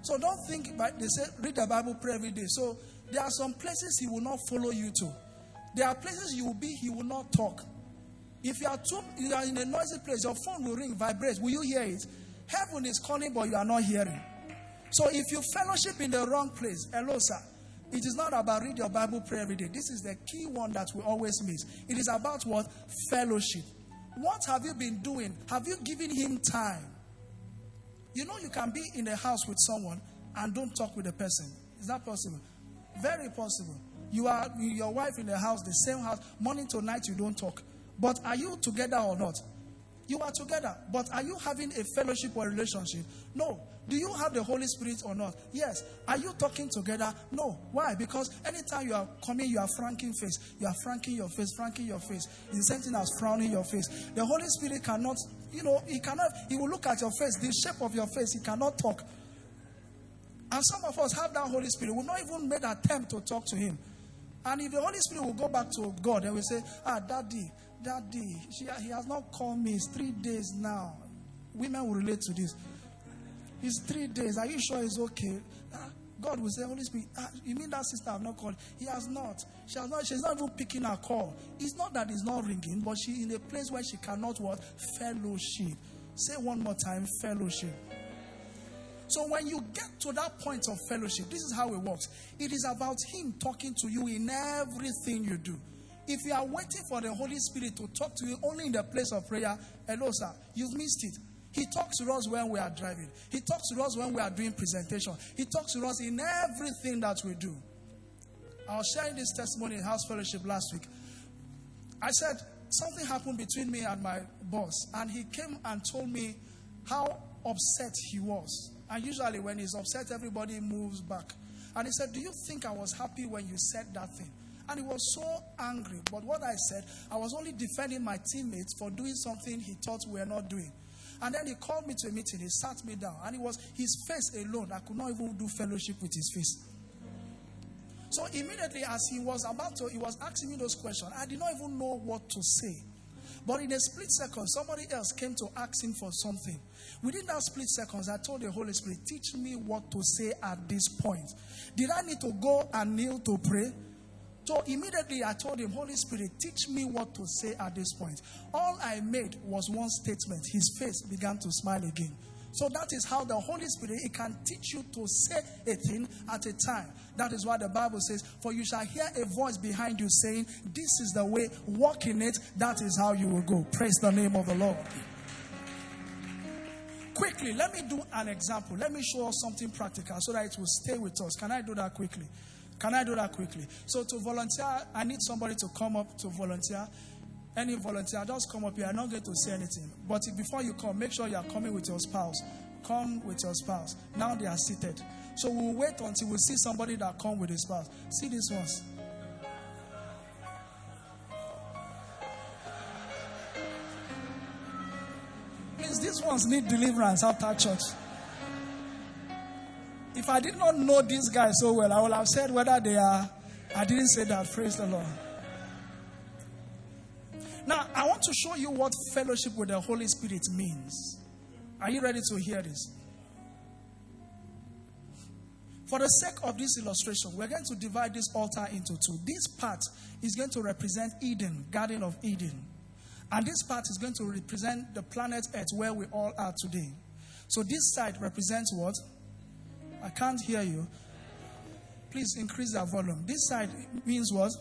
So don't think, but they say read the Bible, pray every day. So there are some places he will not follow you to. There are places you will be, he will not talk. If you are too, you are in a noisy place, your phone will ring, vibrate. Will you hear it? Heaven is calling, but you are not hearing. So if you fellowship in the wrong place, hello, sir. It is not about read your Bible, pray every day. This is the key one that we always miss. It is about what? Fellowship. What have you been doing? Have you given him time? You know, you can be in the house with someone and don't talk with the person. Is that possible? Very possible. You are your wife in the house, the same house, morning to night, you don't talk. But are you together or not? You are together, but are you having a fellowship or relationship? No. Do you have the Holy Spirit or not? Yes. Are you talking together? No. Why? Because anytime you are coming, you are franking face. You are franking your face, franking your face. It's the same thing as frowning your face. The Holy Spirit cannot, you know, he cannot, he will look at your face, the shape of your face, he cannot talk. And some of us have that Holy Spirit. We've not even made an attempt to talk to him. And if the Holy Spirit will go back to God and will say, Ah, Daddy, Daddy, she, he has not called me. It's three days now. Women will relate to this. It's three days. Are you sure it's okay? Ah, God will say, Holy Spirit, ah, you mean that sister have not called? He has not. She has not. She's not even picking her call. It's not that it's not ringing, but she's in a place where she cannot what? Fellowship. Say one more time, fellowship. So when you get to that point of fellowship, this is how it works. It is about Him talking to you in everything you do. If you are waiting for the Holy Spirit to talk to you only in the place of prayer, hello, sir, you've missed it. He talks to us when we are driving. He talks to us when we are doing presentation. He talks to us in everything that we do. I was sharing this testimony in House Fellowship last week. I said something happened between me and my boss, and he came and told me how upset he was. And usually, when he's upset, everybody moves back. And he said, Do you think I was happy when you said that thing? And he was so angry. But what I said, I was only defending my teammates for doing something he thought we were not doing. And then he called me to a meeting. He sat me down. And it was his face alone. I could not even do fellowship with his face. So immediately, as he was about to, he was asking me those questions. I did not even know what to say. But in a split second, somebody else came to ask him for something. Within that split seconds, I told the Holy Spirit, teach me what to say at this point. Did I need to go and kneel to pray? So immediately I told him, Holy Spirit, teach me what to say at this point. All I made was one statement. His face began to smile again. So that is how the Holy Spirit it can teach you to say a thing at a time. That is why the Bible says, For you shall hear a voice behind you saying, This is the way, walk in it, that is how you will go. Praise the name of the Lord. Quickly, let me do an example. Let me show us something practical so that it will stay with us. Can I do that quickly? Can I do that quickly? So, to volunteer, I need somebody to come up to volunteer. Any volunteer, just come up here. I'm not going to say anything. But before you come, make sure you are coming with your spouse. Come with your spouse. Now they are seated. So we'll wait until we see somebody that come with his spouse. See these ones. These ones need deliverance after church. If I did not know these guys so well, I would have said whether they are. I didn't say that. Praise the Lord. Now, I want to show you what fellowship with the Holy Spirit means. Are you ready to hear this? For the sake of this illustration, we're going to divide this altar into two. This part is going to represent Eden, Garden of Eden. And this part is going to represent the planet Earth where we all are today. So this side represents what? I can't hear you. Please increase the volume. This side means what?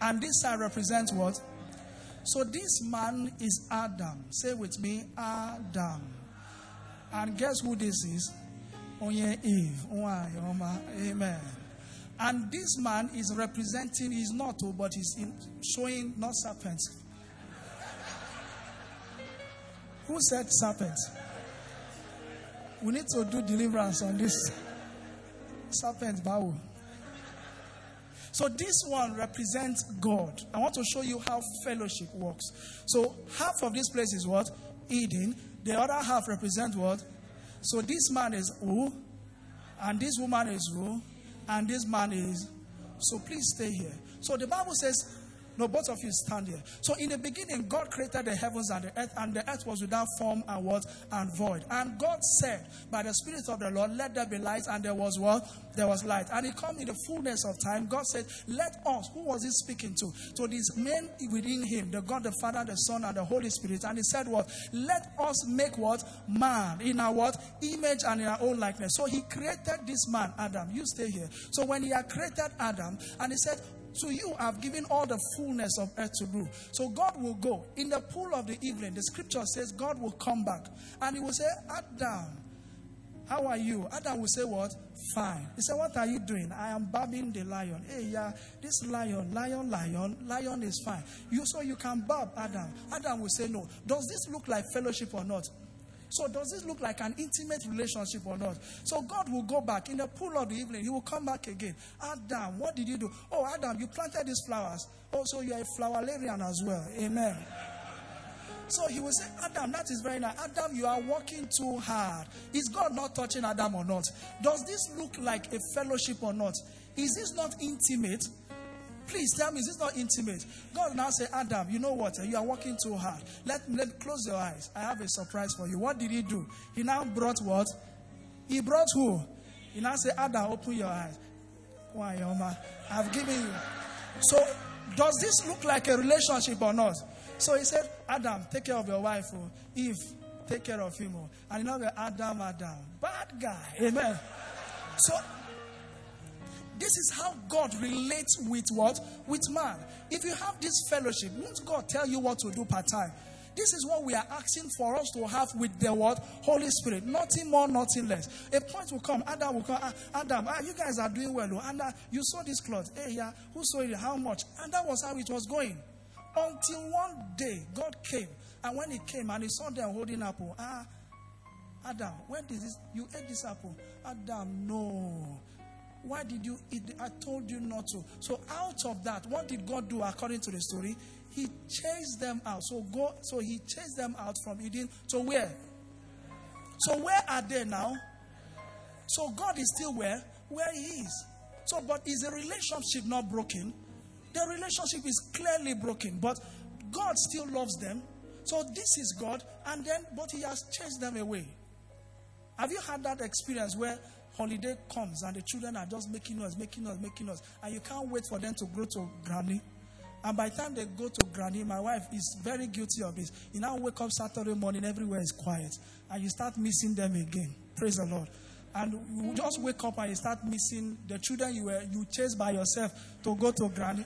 And this side represents what? So this man is Adam. Say with me, Adam. And guess who this is? Onye Eve. Amen. And this man is representing, he's not, oh, but he's showing not serpents. Who said serpent? We need to do deliverance on this serpent bow. So this one represents God. I want to show you how fellowship works. So half of this place is what? Eden. The other half represents what? So this man is who? And this woman is who? And this man is. So please stay here. So the Bible says no, both of you stand here. So in the beginning, God created the heavens and the earth, and the earth was without form and what and void. And God said, by the Spirit of the Lord, let there be light, and there was what? There was light. And it come in the fullness of time. God said, Let us, who was he speaking to? To these men within him, the God, the Father, the Son, and the Holy Spirit. And he said, What? Let us make what? Man in our what? Image and in our own likeness. So he created this man, Adam. You stay here. So when he had created Adam, and he said, to you I've given all the fullness of earth to rule. So God will go. In the pool of the evening, the scripture says God will come back. And he will say, Adam, how are you? Adam will say, What? Fine. He said, What are you doing? I am babbing the lion. Hey, yeah, this lion, lion, lion, lion is fine. You so you can barb Adam. Adam will say, No. Does this look like fellowship or not? So, does this look like an intimate relationship or not? So, God will go back in the pool of the evening. He will come back again. Adam, what did you do? Oh, Adam, you planted these flowers. Oh, so you're a flowerarian as well. Amen. So he will say, Adam, that is very nice. Adam, you are working too hard. Is God not touching Adam or not? Does this look like a fellowship or not? Is this not intimate? Please tell me, is this not intimate? God now say, Adam, you know what? You are working too hard. Let me let, close your eyes. I have a surprise for you. What did he do? He now brought what? He brought who? He now said, Adam, open your eyes. Why, Yoma? I've given you. So, does this look like a relationship or not? So he said, Adam, take care of your wife. Oh. Eve, take care of him. Oh. And you know, Adam, Adam, bad guy. Amen. So this is how God relates with what? With man. If you have this fellowship, won't God tell you what to do part time? This is what we are asking for us to have with the word Holy Spirit. Nothing more, nothing less. A point will come. Adam will come. Ah, Adam, ah, you guys are doing well. Oh. And you saw this cloth. Hey, yeah. Who saw it? How much? And that was how it was going. Until one day, God came. And when He came and He saw them holding apple. Ah, Adam, when did this? You ate this apple. Adam, no. Why did you eat? I told you not to. So out of that, what did God do according to the story? He chased them out. So go. So he chased them out from Eden to where? So where are they now? So God is still where? Where He is. So, but is the relationship not broken? The relationship is clearly broken, but God still loves them. So this is God, and then but He has chased them away. Have you had that experience where holiday comes and the children are just making noise, making noise, making noise, and you can't wait for them to grow to granny. And by the time they go to granny, my wife is very guilty of this. You now wake up Saturday morning, everywhere is quiet. And you start missing them again. Praise the Lord. And you just wake up and you start missing the children you were you chased by yourself to go to granny.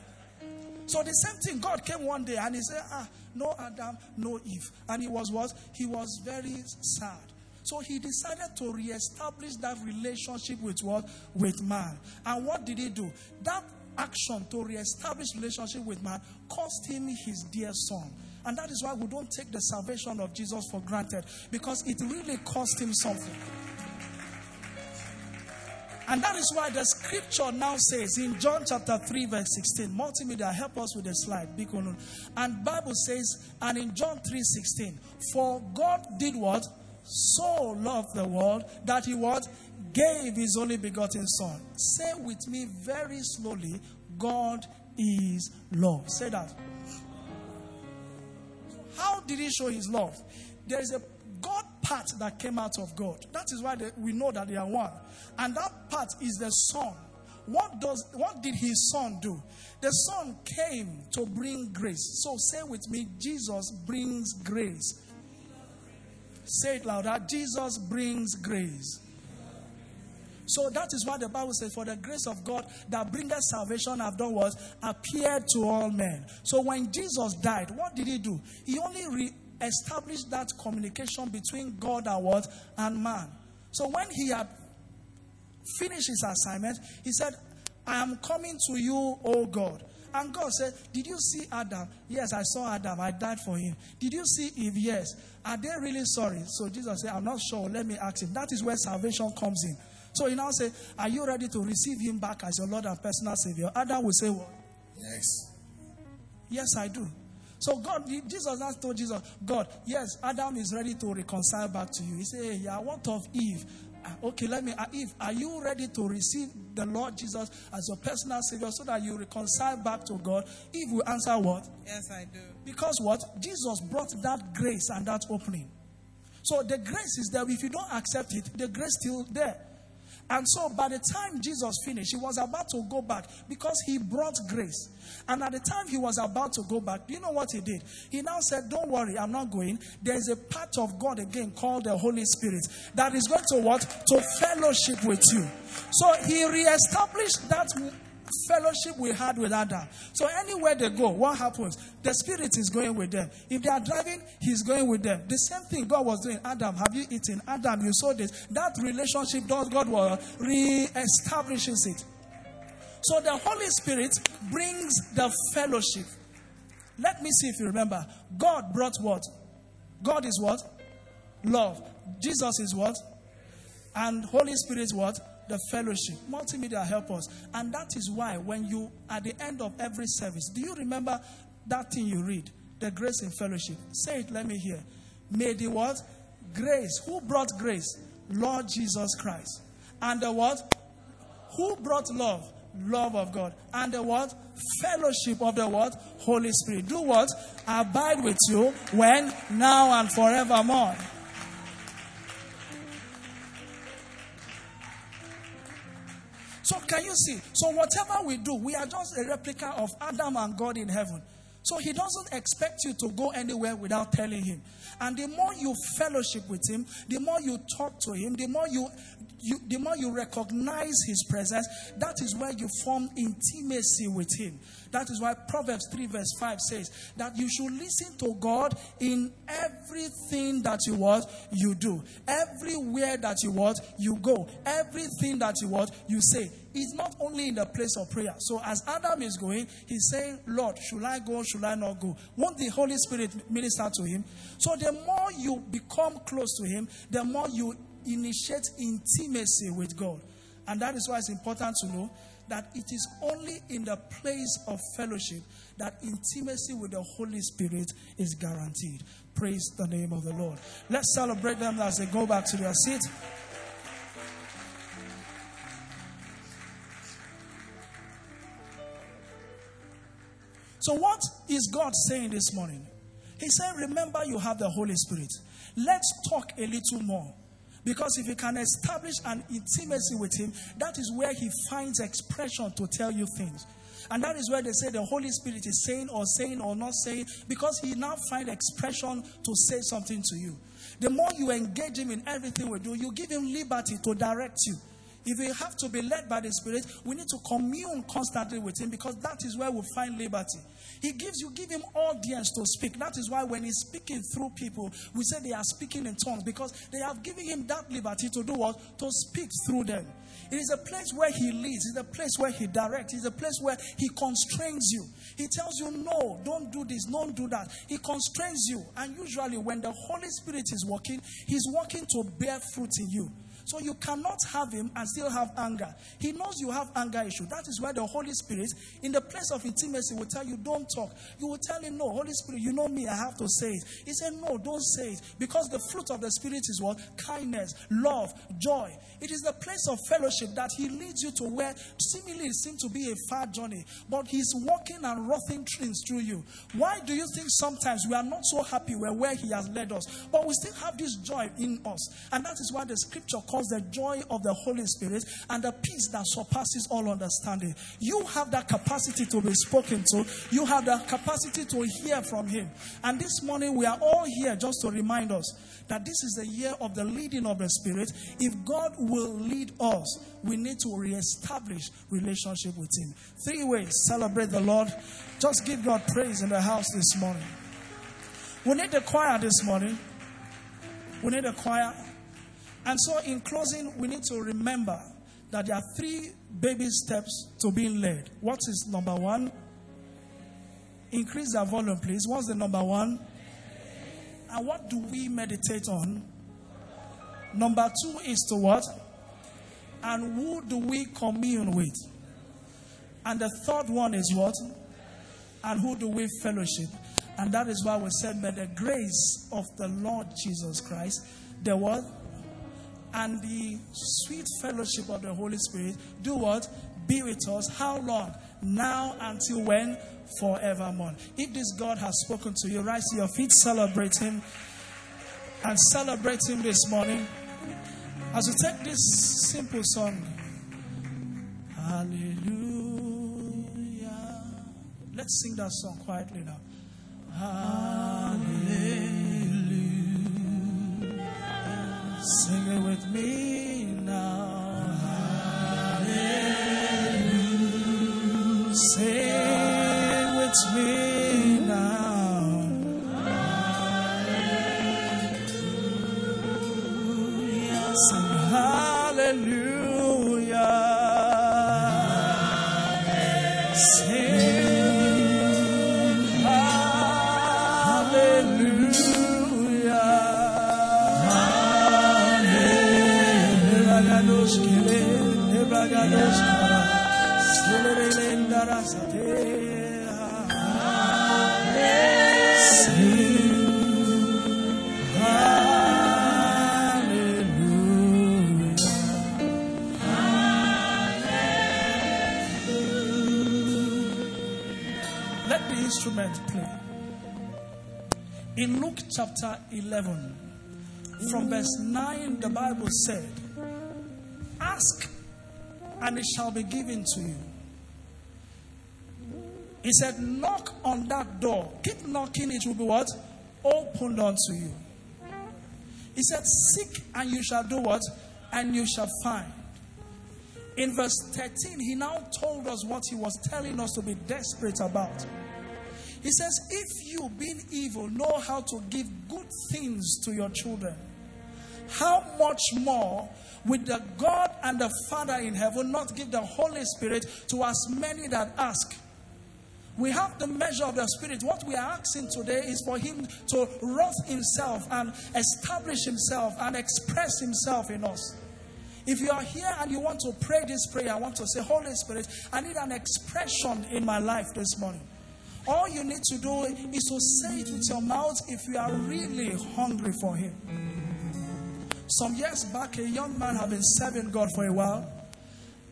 So the same thing, God came one day and he said, Ah, no Adam, no Eve. And he was what? He was very sad. So he decided to reestablish that relationship with what? With man. And what did he do? That action to reestablish relationship with man cost him his dear son. And that is why we don't take the salvation of Jesus for granted because it really cost him something. And that is why the scripture now says in John chapter 3, verse 16, multimedia, help us with the slide. And Bible says, and in John 3 16, for God did what? So loved the world that he what? Gave his only begotten son. Say with me very slowly, God is love. Say that. How did he show his love? There is a God part that came out of God. That is why they, we know that they are one. And that part is the Son. What does what did his son do? The son came to bring grace. So say with me, Jesus brings grace. Say it louder. Jesus brings grace. So that is why the Bible says, For the grace of God that bringeth salvation have done was appeared to all men. So when Jesus died, what did he do? He only re- established that communication between God and what? And man. So when he had finished his assignment, he said, I am coming to you, O God. And God said, Did you see Adam? Yes, I saw Adam. I died for him. Did you see Eve? Yes. Are they really sorry? So Jesus said, I'm not sure. Let me ask him. That is where salvation comes in. So he now say, Are you ready to receive him back as your Lord and personal Savior? Adam will say, What? Yes. Yes, I do. So God, Jesus has told Jesus, God, yes, Adam is ready to reconcile back to you. He said, yeah, what of Eve? Okay, let me. Uh, if are you ready to receive the Lord Jesus as your personal Savior so that you reconcile back to God? Eve will answer what? Yes, I do. Because what? Jesus brought that grace and that opening. So the grace is there. If you don't accept it, the grace still there. And so by the time Jesus finished, he was about to go back because he brought grace. And at the time he was about to go back, do you know what he did? He now said, Don't worry, I'm not going. There's a part of God again called the Holy Spirit that is going to what? To fellowship with you. So he reestablished that fellowship we had with Adam. So anywhere they go, what happens? The Spirit is going with them. If they are driving, He's going with them. The same thing God was doing. Adam, have you eaten? Adam, you saw this. That relationship, God was re-establishes it. So the Holy Spirit brings the fellowship. Let me see if you remember. God brought what? God is what? Love. Jesus is what? And Holy Spirit what? The fellowship. Multimedia help us. And that is why when you, at the end of every service, do you remember that thing you read? The grace in fellowship. Say it, let me hear. May the what? Grace. Who brought grace? Lord Jesus Christ. And the what? Who brought love? Love of God. And the what? Fellowship of the what? Holy Spirit. Do what? Abide with you when, now, and forevermore. Can you see? So whatever we do, we are just a replica of Adam and God in heaven. So he doesn't expect you to go anywhere without telling him. And the more you fellowship with him, the more you talk to him, the more you, you the more you recognize his presence, that is where you form intimacy with him. That is why Proverbs 3, verse 5 says that you should listen to God in everything that you want, you do. Everywhere that you want, you go. Everything that you want, you say. It's not only in the place of prayer. So as Adam is going, he's saying, Lord, should I go? Should I not go? Won't the Holy Spirit minister to him? So the more you become close to him, the more you initiate intimacy with God. And that is why it's important to know that it is only in the place of fellowship that intimacy with the Holy Spirit is guaranteed. Praise the name of the Lord. Let's celebrate them as they go back to their seat. So, what is God saying this morning? He said, Remember, you have the Holy Spirit. Let's talk a little more. Because if you can establish an intimacy with Him, that is where He finds expression to tell you things. And that is where they say the Holy Spirit is saying or saying or not saying because he now find expression to say something to you. The more you engage him in everything we do, you give him liberty to direct you. If we have to be led by the Spirit, we need to commune constantly with Him because that is where we find liberty. He gives you, give Him audience to speak. That is why when He's speaking through people, we say they are speaking in tongues because they have given Him that liberty to do what? To speak through them. It is a place where He leads, it's a place where He directs, it's a place where He constrains you. He tells you, no, don't do this, don't do that. He constrains you. And usually, when the Holy Spirit is working, He's working to bear fruit in you. So you cannot have him and still have anger. He knows you have anger issue. That is why the Holy Spirit, in the place of intimacy, will tell you, don't talk. You will tell him, no, Holy Spirit, you know me, I have to say it. He said, no, don't say it. Because the fruit of the Spirit is what? Kindness, love, joy. It is the place of fellowship that he leads you to where seemingly it seems to be a far journey, but he's walking and roughing things through you. Why do you think sometimes we are not so happy where, where he has led us, but we still have this joy in us? And that is why the scripture calls the joy of the Holy Spirit and the peace that surpasses all understanding. You have that capacity to be spoken to, you have the capacity to hear from Him. And this morning, we are all here just to remind us that this is the year of the leading of the Spirit. If God will lead us, we need to reestablish relationship with Him. Three ways celebrate the Lord. Just give God praise in the house this morning. We need the choir this morning. We need a choir. And so, in closing, we need to remember that there are three baby steps to being led. What is number one? Increase the volume, please. What's the number one? And what do we meditate on? Number two is to what? And who do we commune with? And the third one is what? And who do we fellowship? And that is why we said, May the grace of the Lord Jesus Christ, the what? And the sweet fellowship of the Holy Spirit do what? Be with us. How long? Now until when? Forevermore. If this God has spoken to you, rise to your feet, celebrate Him, and celebrate Him this morning. As we take this simple song, Hallelujah. Let's sing that song quietly now. Hallelujah. Sing it with me now. Hallelujah. Sing Let the instrument play. In Luke chapter 11, from verse 9, the Bible said, Ask and it shall be given to you. He said, Knock on that door. Keep knocking, it will be what? Opened unto you. He said, Seek and you shall do what? And you shall find. In verse 13, he now told us what he was telling us to be desperate about. He says, If you, being evil, know how to give good things to your children, how much more will the God and the Father in heaven not give the Holy Spirit to as many that ask? We have the measure of the Spirit. What we are asking today is for Him to wrath Himself and establish Himself and express Himself in us. If you are here and you want to pray this prayer, I want to say, Holy Spirit, I need an expression in my life this morning. All you need to do is to say it with your mouth if you are really hungry for Him. Some years back, a young man had been serving God for a while.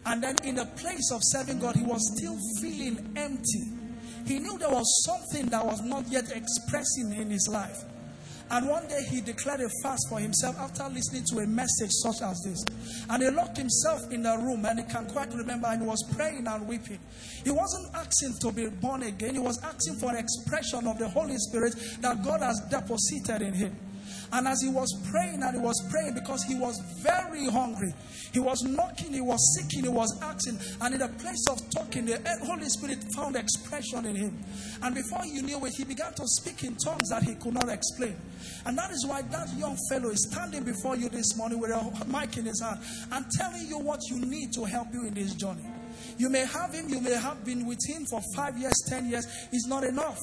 And then, in the place of serving God, he was still feeling empty. He knew there was something that was not yet expressing in his life. And one day he declared a fast for himself after listening to a message such as this. And he locked himself in the room and he can quite remember and he was praying and weeping. He wasn't asking to be born again, he was asking for an expression of the Holy Spirit that God has deposited in him. And as he was praying and he was praying because he was very hungry, he was knocking, he was seeking, he was asking. And in the place of talking, the Holy Spirit found expression in him. And before he knew it, he began to speak in tongues that he could not explain. And that is why that young fellow is standing before you this morning with a mic in his hand and telling you what you need to help you in this journey. You may have him, you may have been with him for five years, ten years. It's not enough.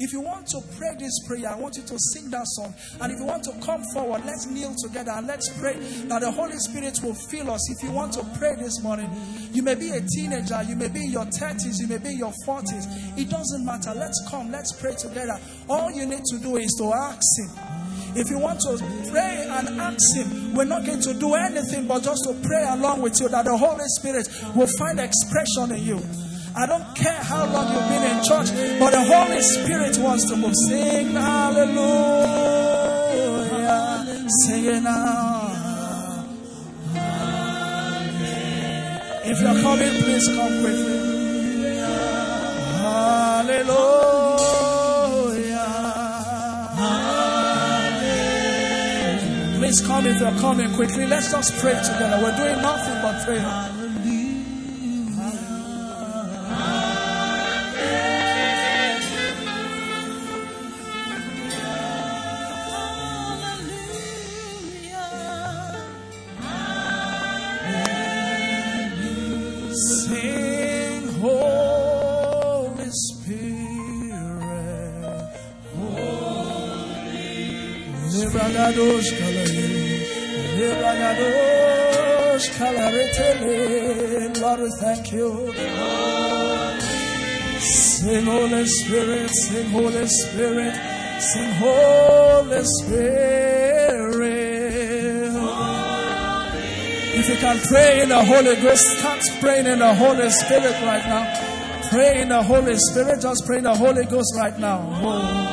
If you want to pray this prayer, I want you to sing that song. And if you want to come forward, let's kneel together and let's pray that the Holy Spirit will fill us. If you want to pray this morning, you may be a teenager, you may be in your 30s, you may be in your 40s. It doesn't matter. Let's come, let's pray together. All you need to do is to ask Him. If you want to pray and ask Him, we're not going to do anything but just to pray along with you that the Holy Spirit will find expression in you. I don't care how long you've been in church, but the Holy Spirit wants to move. Sing hallelujah. Sing it now. If you're coming, please come quickly. Hallelujah. Please come if you're coming quickly. Let's just pray together. We're doing nothing but pray. Lebragados Lord, we thank you. Sing Holy Spirit, sing Holy Spirit, sing Holy Spirit. If you can pray in the Holy Ghost, start praying in the Holy Spirit right now. Pray in the Holy Spirit, just pray in the Holy Ghost right now.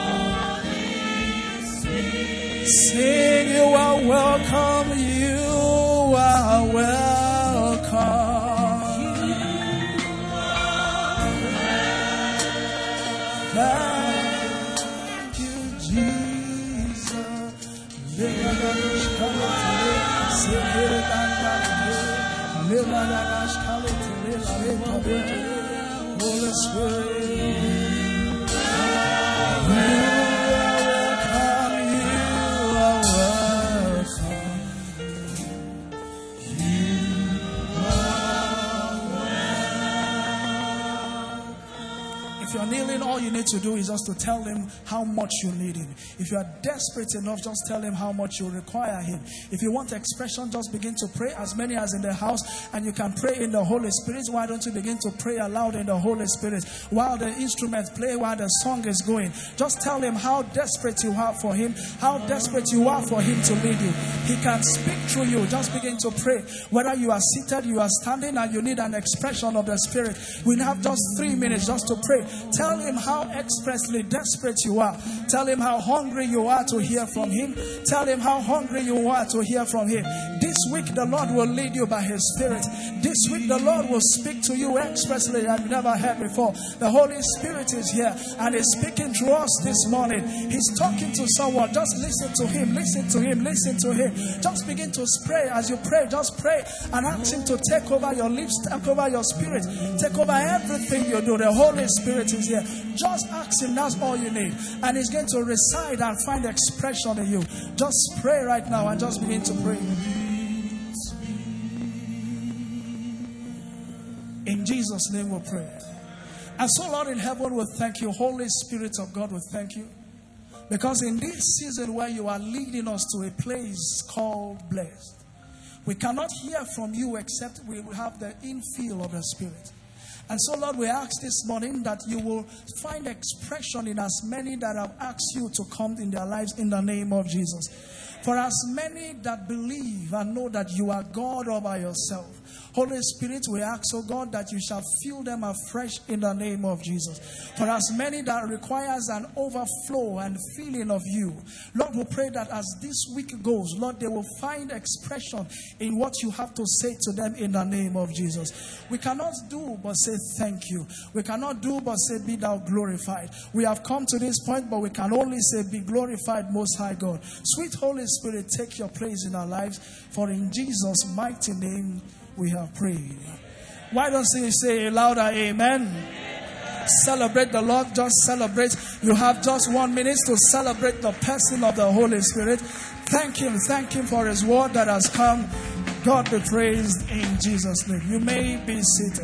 Sing, you are welcome, you are welcome. Thank you, Jesus. Holy Spirit. All you need to do is just to tell him how much you need him. If you are desperate enough, just tell him how much you require him. If you want expression, just begin to pray as many as in the house, and you can pray in the Holy Spirit. Why don't you begin to pray aloud in the Holy Spirit while the instruments play, while the song is going? Just tell him how desperate you are for him, how desperate you are for him to lead you. He can speak through you. Just begin to pray. Whether you are seated, you are standing, and you need an expression of the Spirit. We have just three minutes just to pray. Tell him how expressly desperate you are. Tell him how hungry you are to hear from him. Tell him how hungry you are to hear from him. This week, the Lord will lead you by his Spirit. This week, the Lord will speak to you expressly you never heard before. The Holy Spirit is here and is speaking to us this morning. He's talking to someone. Just listen to him. Listen to him. Listen to him. Just begin to pray. As you pray, just pray and ask him to take over your lips, take over your spirit, take over everything you do. The Holy Spirit is here. Just ask Him, that's all you need. And He's going to reside and find expression in you. Just pray right now and just begin to pray. In Jesus' name we pray. And so, Lord in heaven, we thank you. Holy Spirit of God, we thank you. Because in this season where you are leading us to a place called blessed, we cannot hear from you except we have the infill of the Spirit. And so, Lord, we ask this morning that you will find expression in as many that have asked you to come in their lives in the name of Jesus. For as many that believe and know that you are God all by yourself, Holy Spirit, we ask, oh God, that you shall fill them afresh in the name of Jesus. For as many that requires an overflow and feeling of you, Lord, we pray that as this week goes, Lord, they will find expression in what you have to say to them in the name of Jesus. We cannot do but say thank you. We cannot do but say, Be thou glorified. We have come to this point, but we can only say, Be glorified, Most High God. Sweet Holy Spirit, take your place in our lives. For in Jesus' mighty name we have prayed. Why don't you say louder, Amen? Celebrate the Lord, just celebrate. You have just one minute to celebrate the person of the Holy Spirit. Thank Him, thank Him for His word that has come. God be praised in Jesus' name. You may be seated.